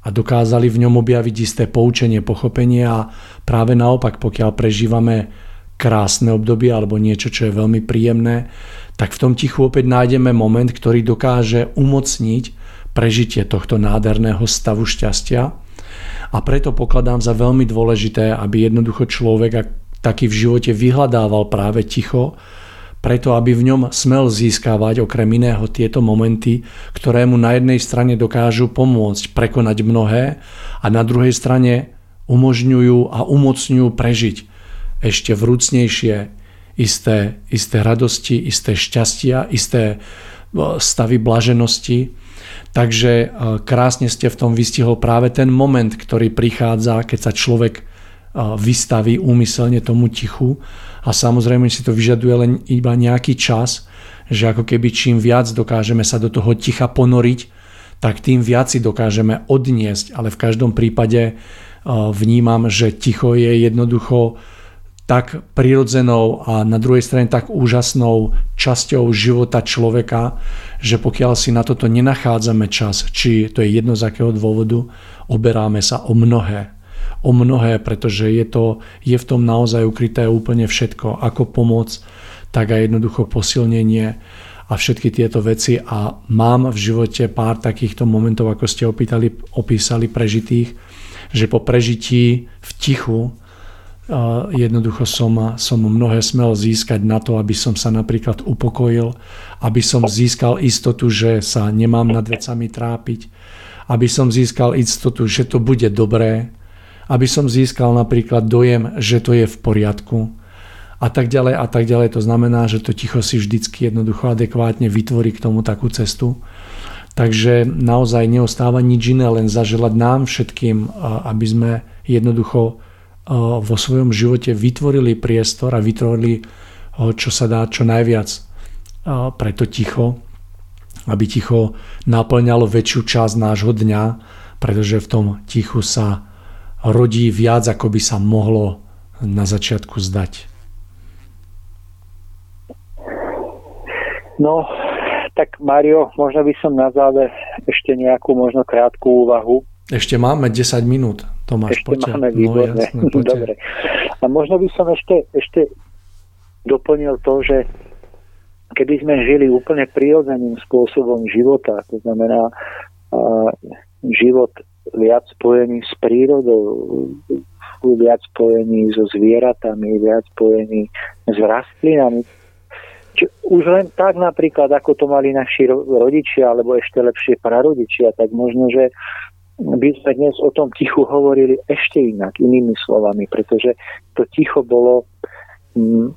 a dokázali v ňom objaviť isté poučenie, pochopenie a práve naopak, pokiaľ prežívame krásne obdobie alebo niečo, čo je veľmi príjemné, tak v tom tichu opäť nájdeme moment, ktorý dokáže umocniť prežitie tohto nádherného stavu šťastia. A preto pokladám za veľmi dôležité, aby jednoducho človek taký v živote vyhľadával práve ticho, preto aby v ňom smel získavať okrem iného tieto momenty, ktoré mu na jednej strane dokážu pomôcť prekonať mnohé a na druhej strane umožňujú a umocňujú prežiť ešte vrúcnejšie isté, isté radosti, isté šťastia, isté e, stavy blaženosti. Takže e, krásne ste v tom vystihol práve ten moment, ktorý prichádza, keď sa človek e, vystaví úmyselne tomu tichu a samozrejme si to vyžaduje len iba nejaký čas, že ako keby čím viac dokážeme sa do toho ticha ponoriť, tak tým viac si dokážeme odniesť, ale v každom prípade vnímam, že ticho je jednoducho tak prirodzenou a na druhej strane tak úžasnou časťou života človeka, že pokiaľ si na toto nenachádzame čas, či to je jedno z akého dôvodu, oberáme sa o mnohé. O mnohé, pretože je, to, je v tom naozaj ukryté úplne všetko, ako pomoc, tak aj jednoducho posilnenie a všetky tieto veci. A mám v živote pár takýchto momentov, ako ste opýtali, opísali prežitých, že po prežití v tichu jednoducho som, som mnohé smel získať na to, aby som sa napríklad upokojil, aby som získal istotu, že sa nemám nad vecami trápiť, aby som získal istotu, že to bude dobré, aby som získal napríklad dojem, že to je v poriadku a tak ďalej a tak ďalej. To znamená, že to ticho si vždycky jednoducho adekvátne vytvorí k tomu takú cestu. Takže naozaj neostáva nič iné, len zaželať nám všetkým, aby sme jednoducho vo svojom živote vytvorili priestor a vytvorili čo sa dá čo najviac pre to ticho, aby ticho naplňalo väčšiu časť nášho dňa, pretože v tom tichu sa rodí viac, ako by sa mohlo na začiatku zdať? No, tak Mario, možno by som na záver ešte nejakú možno krátku úvahu. Ešte máme 10 minút, Tomáš, Ešte poďte. máme, no, výborné. No, jasné, Dobre. A možno by som ešte, ešte doplnil to, že keby sme žili úplne prirodzeným spôsobom života, to znamená uh, život viac spojený s prírodou, viac spojený so zvieratami, viac spojený s rastlinami, už len tak napríklad, ako to mali naši rodičia, alebo ešte lepšie prarodičia, tak možno, že by sme dnes o tom tichu hovorili ešte inak, inými slovami, pretože to ticho bolo mm,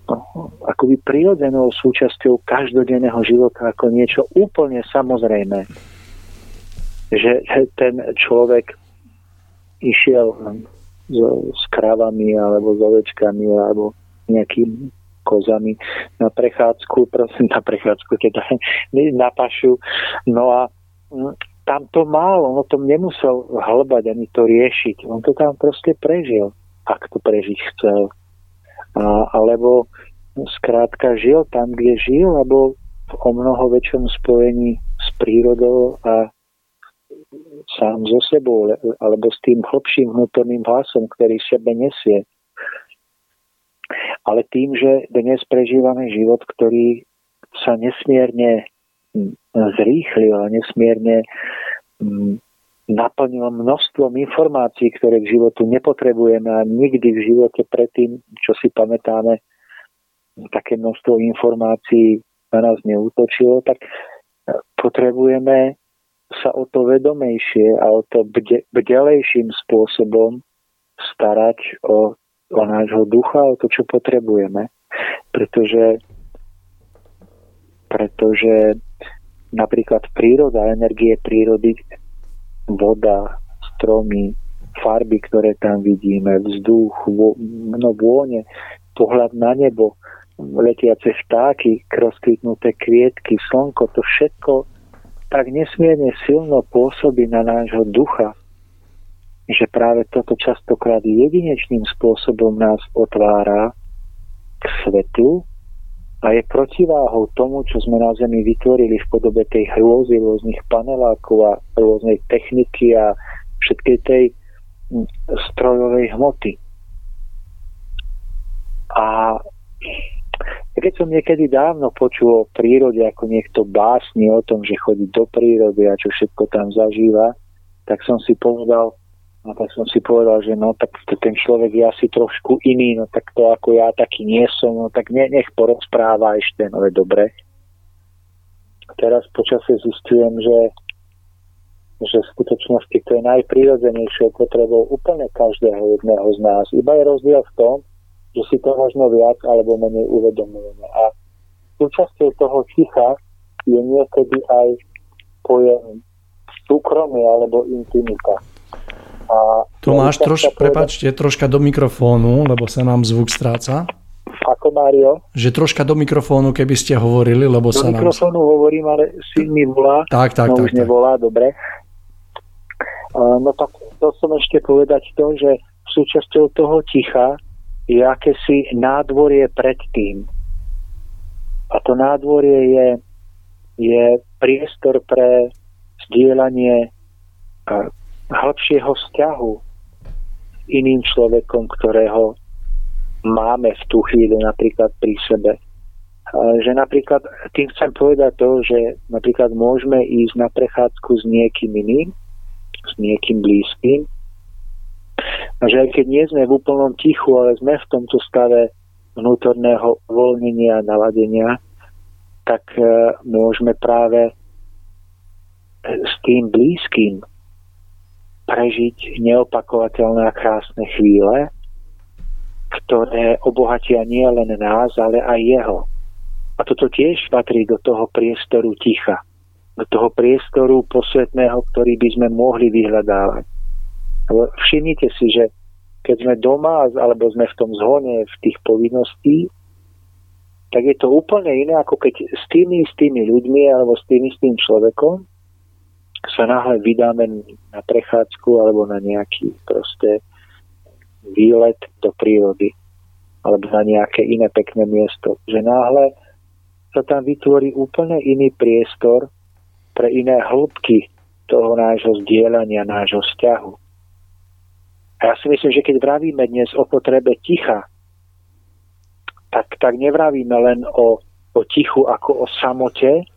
akoby prirodzenou súčasťou každodenného života ako niečo úplne samozrejme. Že ten človek išiel so, s krávami alebo s ovečkami alebo nejakým kozami na prechádzku, prosím, na prechádzku, teda na pašu. No a mm, tam to mal, on o tom nemusel hlbať ani to riešiť. On to tam proste prežil, ak to prežiť chcel. A, alebo skrátka žil tam, kde žil, alebo v o mnoho väčšom spojení s prírodou a sám so sebou, alebo s tým hlbším vnútorným hlasom, ktorý sebe nesie. Ale tým, že dnes prežívame život, ktorý sa nesmierne zrýchlil a nesmierne naplnil množstvom informácií, ktoré k životu nepotrebujeme a nikdy v živote predtým, čo si pamätáme, také množstvo informácií na nás neútočilo, tak potrebujeme sa o to vedomejšie a o to bdelejším spôsobom starať o o nášho ducha, o to, čo potrebujeme. Pretože, pretože napríklad príroda, energie prírody, voda, stromy, farby, ktoré tam vidíme, vzduch, no vône, pohľad na nebo, letiace vtáky, rozkvitnuté kvietky, slnko, to všetko tak nesmierne silno pôsobí na nášho ducha, že práve toto častokrát jedinečným spôsobom nás otvára k svetlu a je protiváhou tomu, čo sme na Zemi vytvorili v podobe tej hrôzy rôznych panelákov a rôznej techniky a všetkej tej strojovej hmoty. A keď som niekedy dávno počul o prírode, ako niekto básni o tom, že chodí do prírody a čo všetko tam zažíva, tak som si povedal, No tak som si povedal, že no tak ten človek je asi trošku iný, no tak to ako ja taký nie som, no tak ne, nech porozpráva ešte, no je dobre. Teraz počasie zistujem, že, že v skutočnosti to je najprirodzenejšou potrebou úplne každého jedného z nás. Iba je rozdiel v tom, že si to možno viac alebo menej uvedomujeme. A súčasťou toho ticha je niekedy aj pojem súkromie alebo intimita a Tomáš, troš, prepačte, troška do mikrofónu, lebo sa nám zvuk stráca. Ako Mário? Že troška do mikrofónu, keby ste hovorili, lebo do sa nám... Do mikrofónu hovorím, ale syn mi volá. Tak, tak, no, tak. už tak. nevolá, dobre. No tak to som ešte povedať to, že súčasťou toho ticha je akési nádvorie pred tým. A to nádvorie je, je priestor pre zdieľanie hĺbšieho vzťahu s iným človekom, ktorého máme v tú chvíľu napríklad pri sebe. Že napríklad, tým chcem povedať to, že napríklad môžeme ísť na prechádzku s niekým iným, s niekým blízkym, a že aj keď nie sme v úplnom tichu, ale sme v tomto stave vnútorného uvoľnenia a naladenia, tak e, môžeme práve s tým blízkym prežiť neopakovateľné a krásne chvíle, ktoré obohatia nie len nás, ale aj jeho. A toto tiež patrí do toho priestoru ticha, do toho priestoru posvetného, ktorý by sme mohli vyhľadávať. Všimnite si, že keď sme doma alebo sme v tom zhone, v tých povinností, tak je to úplne iné, ako keď s tými istými ľuďmi alebo s tým istým človekom sa náhle vydáme na prechádzku alebo na nejaký proste výlet do prírody alebo na nejaké iné pekné miesto. Že náhle sa tam vytvorí úplne iný priestor pre iné hĺbky toho nášho zdieľania, nášho vzťahu. A ja si myslím, že keď vravíme dnes o potrebe ticha, tak, tak nevravíme len o, o tichu ako o samote,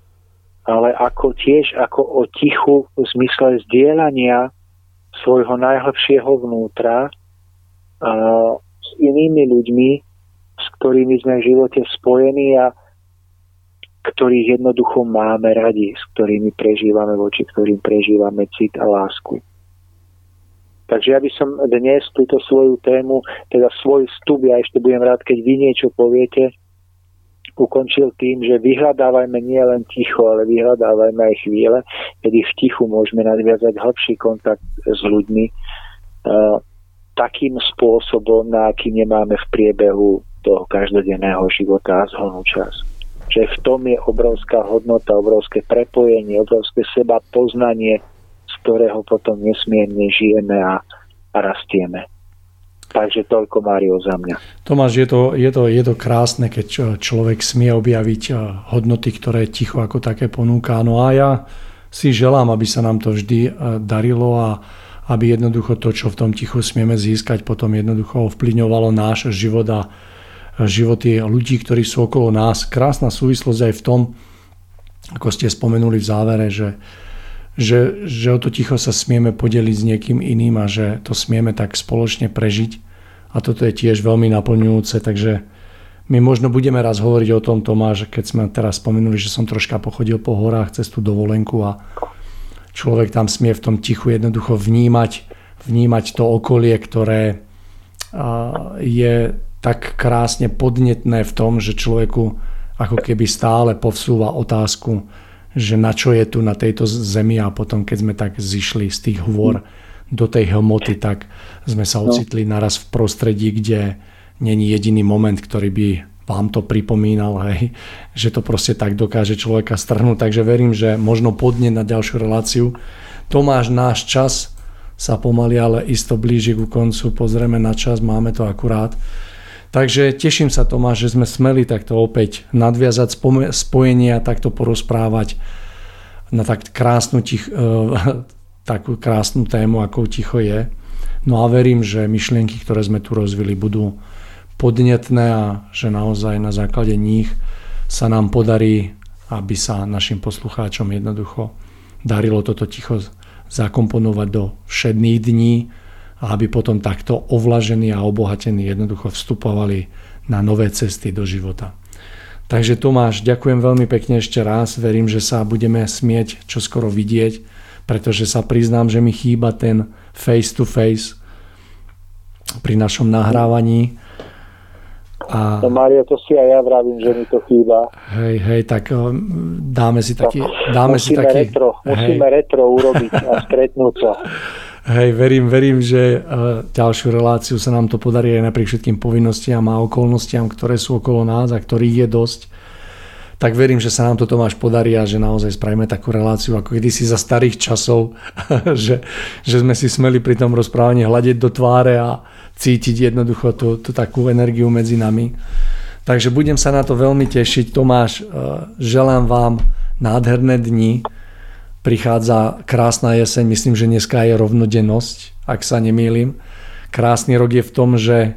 ale ako tiež ako o tichu v zmysle zdieľania svojho najhlbšieho vnútra a s inými ľuďmi, s ktorými sme v živote spojení a ktorých jednoducho máme radi, s ktorými prežívame, voči ktorým prežívame cit a lásku. Takže ja by som dnes túto svoju tému, teda svoj vstup, ja ešte budem rád, keď vy niečo poviete, ukončil tým, že vyhľadávajme nie len ticho, ale vyhľadávajme aj chvíle, kedy v tichu môžeme nadviazať hlbší kontakt s ľuďmi uh, takým spôsobom, na aký nemáme v priebehu toho každodenného života a zhonú čas. Že v tom je obrovská hodnota, obrovské prepojenie, obrovské seba poznanie, z ktorého potom nesmierne žijeme a, a rastieme. Takže toľko, Mário, za mňa. Tomáš, je to, je, to, je to krásne, keď človek smie objaviť eh, hodnoty, ktoré ticho ako také ponúka. No a ja si želám, aby sa nám to vždy eh, darilo a aby jednoducho to, čo v tom tichu smieme získať, potom jednoducho ovplyvňovalo náš život a životy ľudí, ktorí sú okolo nás. Krásna súvislosť aj v tom, ako ste spomenuli v závere, že, že, že o to ticho sa smieme podeliť s niekým iným a že to smieme tak spoločne prežiť. A toto je tiež veľmi naplňujúce, takže my možno budeme raz hovoriť o tom, Tomáš, keď sme teraz spomenuli, že som troška pochodil po horách cez tú dovolenku a človek tam smie v tom tichu jednoducho vnímať, vnímať to okolie, ktoré je tak krásne podnetné v tom, že človeku ako keby stále povsúva otázku, že na čo je tu na tejto zemi a potom keď sme tak zišli z tých hôr do tej hmoty, tak sme sa no. ocitli naraz v prostredí, kde není jediný moment, ktorý by vám to pripomínal, hej, že to proste tak dokáže človeka strhnúť. Takže verím, že možno podne na ďalšiu reláciu. Tomáš, náš čas sa pomaly, ale isto blíži ku koncu. Pozrieme na čas, máme to akurát. Takže teším sa Tomáš, že sme smeli takto opäť nadviazať spojenie a takto porozprávať na tak krásnu, tich, uh, takú krásnu tému, ako ticho je. No a verím, že myšlienky, ktoré sme tu rozvili, budú podnetné a že naozaj na základe nich sa nám podarí, aby sa našim poslucháčom jednoducho darilo toto ticho zakomponovať do všedných dní, a aby potom takto ovlažení a obohatení jednoducho vstupovali na nové cesty do života. Takže Tomáš, ďakujem veľmi pekne ešte raz. Verím, že sa budeme smieť čoskoro vidieť, pretože sa priznám, že mi chýba ten face to face pri našom nahrávaní. A... No Mária, to si aj ja vravím, že mi to chýba. Hej, hej, tak dáme si taký... Dáme musíme si taký retro, musíme hej. retro urobiť a stretnúť sa. Hej, verím, verím, že uh, ďalšiu reláciu sa nám to podarí aj napriek všetkým povinnostiam a okolnostiam, ktoré sú okolo nás a ktorých je dosť. Tak verím, že sa nám to Tomáš podarí a že naozaj spravíme takú reláciu ako kedysi za starých časov, že, že sme si smeli pri tom rozprávaní hľadiť do tváre a cítiť jednoducho tú, tú takú energiu medzi nami. Takže budem sa na to veľmi tešiť. Tomáš, uh, želám vám nádherné dni, prichádza krásna jeseň, myslím, že dneska je rovnodennosť, ak sa nemýlim. Krásny rok je v tom, že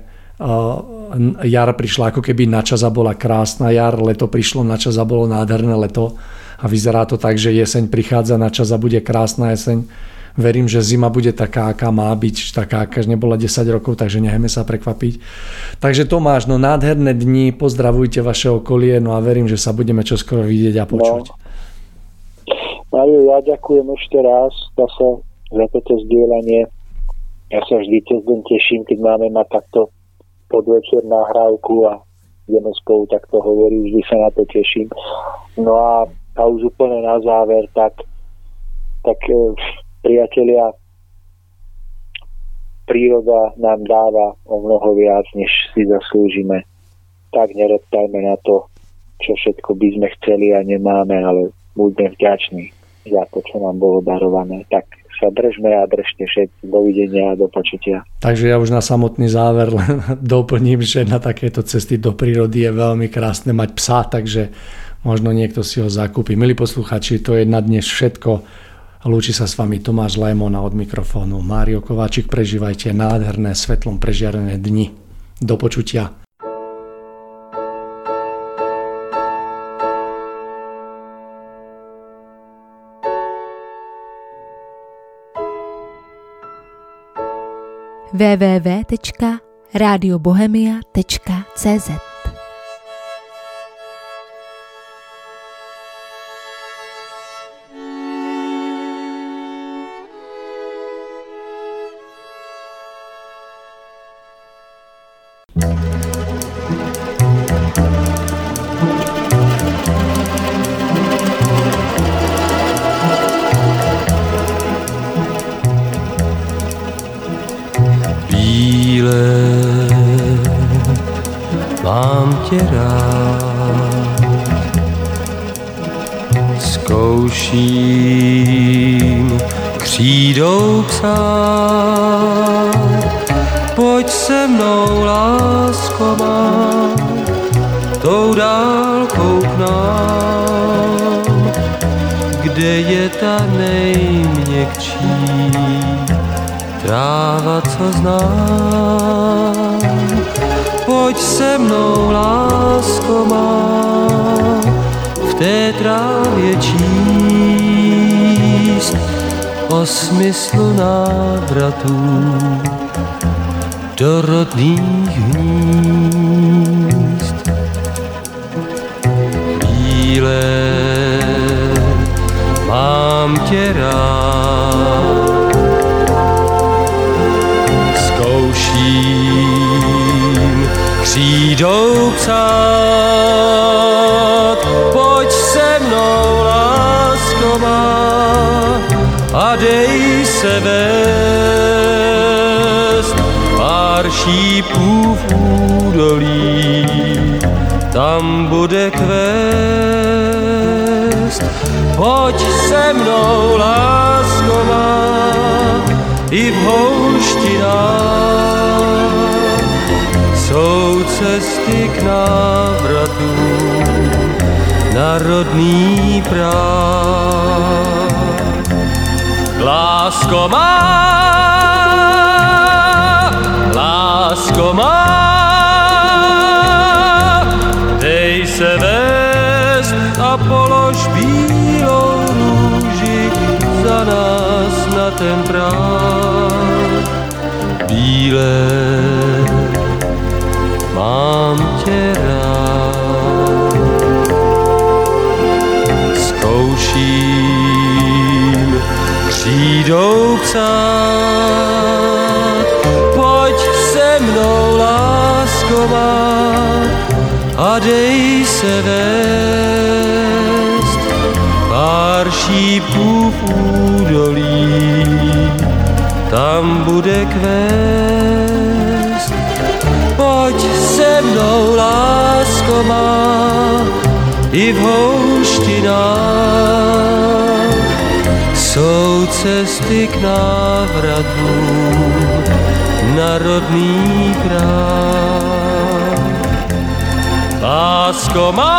jar prišla ako keby na čas a bola krásna jar, leto prišlo na čas a bolo nádherné leto a vyzerá to tak, že jeseň prichádza na čas a bude krásna jeseň. Verím, že zima bude taká, aká má byť, taká, aká nebola 10 rokov, takže nechajme sa prekvapiť. Takže Tomáš, no nádherné dni, pozdravujte vaše okolie, no a verím, že sa budeme čoskoro vidieť a počuť. No. Mario, ja ďakujem ešte raz zase za toto zdieľanie. Ja sa vždy cez deň teším, keď máme mať takto podvečer nahrávku a ideme spolu takto hovoriť, vždy sa na to teším. No a, a už úplne na záver, tak, tak e, priatelia, príroda nám dáva o mnoho viac, než si zaslúžime. Tak nereptajme na to, čo všetko by sme chceli a nemáme, ale buďme vďační za to, čo nám bolo darované. Tak sa držme a držte všetci. Dovidenia a do počutia. Takže ja už na samotný záver len doplním, že na takéto cesty do prírody je veľmi krásne mať psa, takže možno niekto si ho zakúpi. Milí posluchači, to je na dnes všetko. Lúči sa s vami Tomáš Lajmona od mikrofónu. Mário Kováčik, prežívajte nádherné svetlom prežiarené dni. Do počutia. www.radiobohemia.cz pojď se mnou, lásko má, tou dálkou k nám, kde je ta nejměkčí tráva, co znám. Pojď se mnou, lásko má, v té trávě číst o smyslu návratů do rodných hnízd. Chvíle mám tě rád, zkouším křídou psát, pojď se mnou, lásko má, a dej se pár šípů v údolí, tam bude kvést. Pojď se mnou, lásko má, i v houštinách jsou cesty k návratu na práv. Lásko má, lásko má, dej se vést a polož bílou růži za nás na ten práv. Bílé, mám tě rád. Zkouším křídou psát, lásko má, a dej se vést pár šípů v údolí, tam bude kvést. Pojď se mnou, lásko má, i v houštinách jsou cesty k návratu na rodný kraj. Lásko má,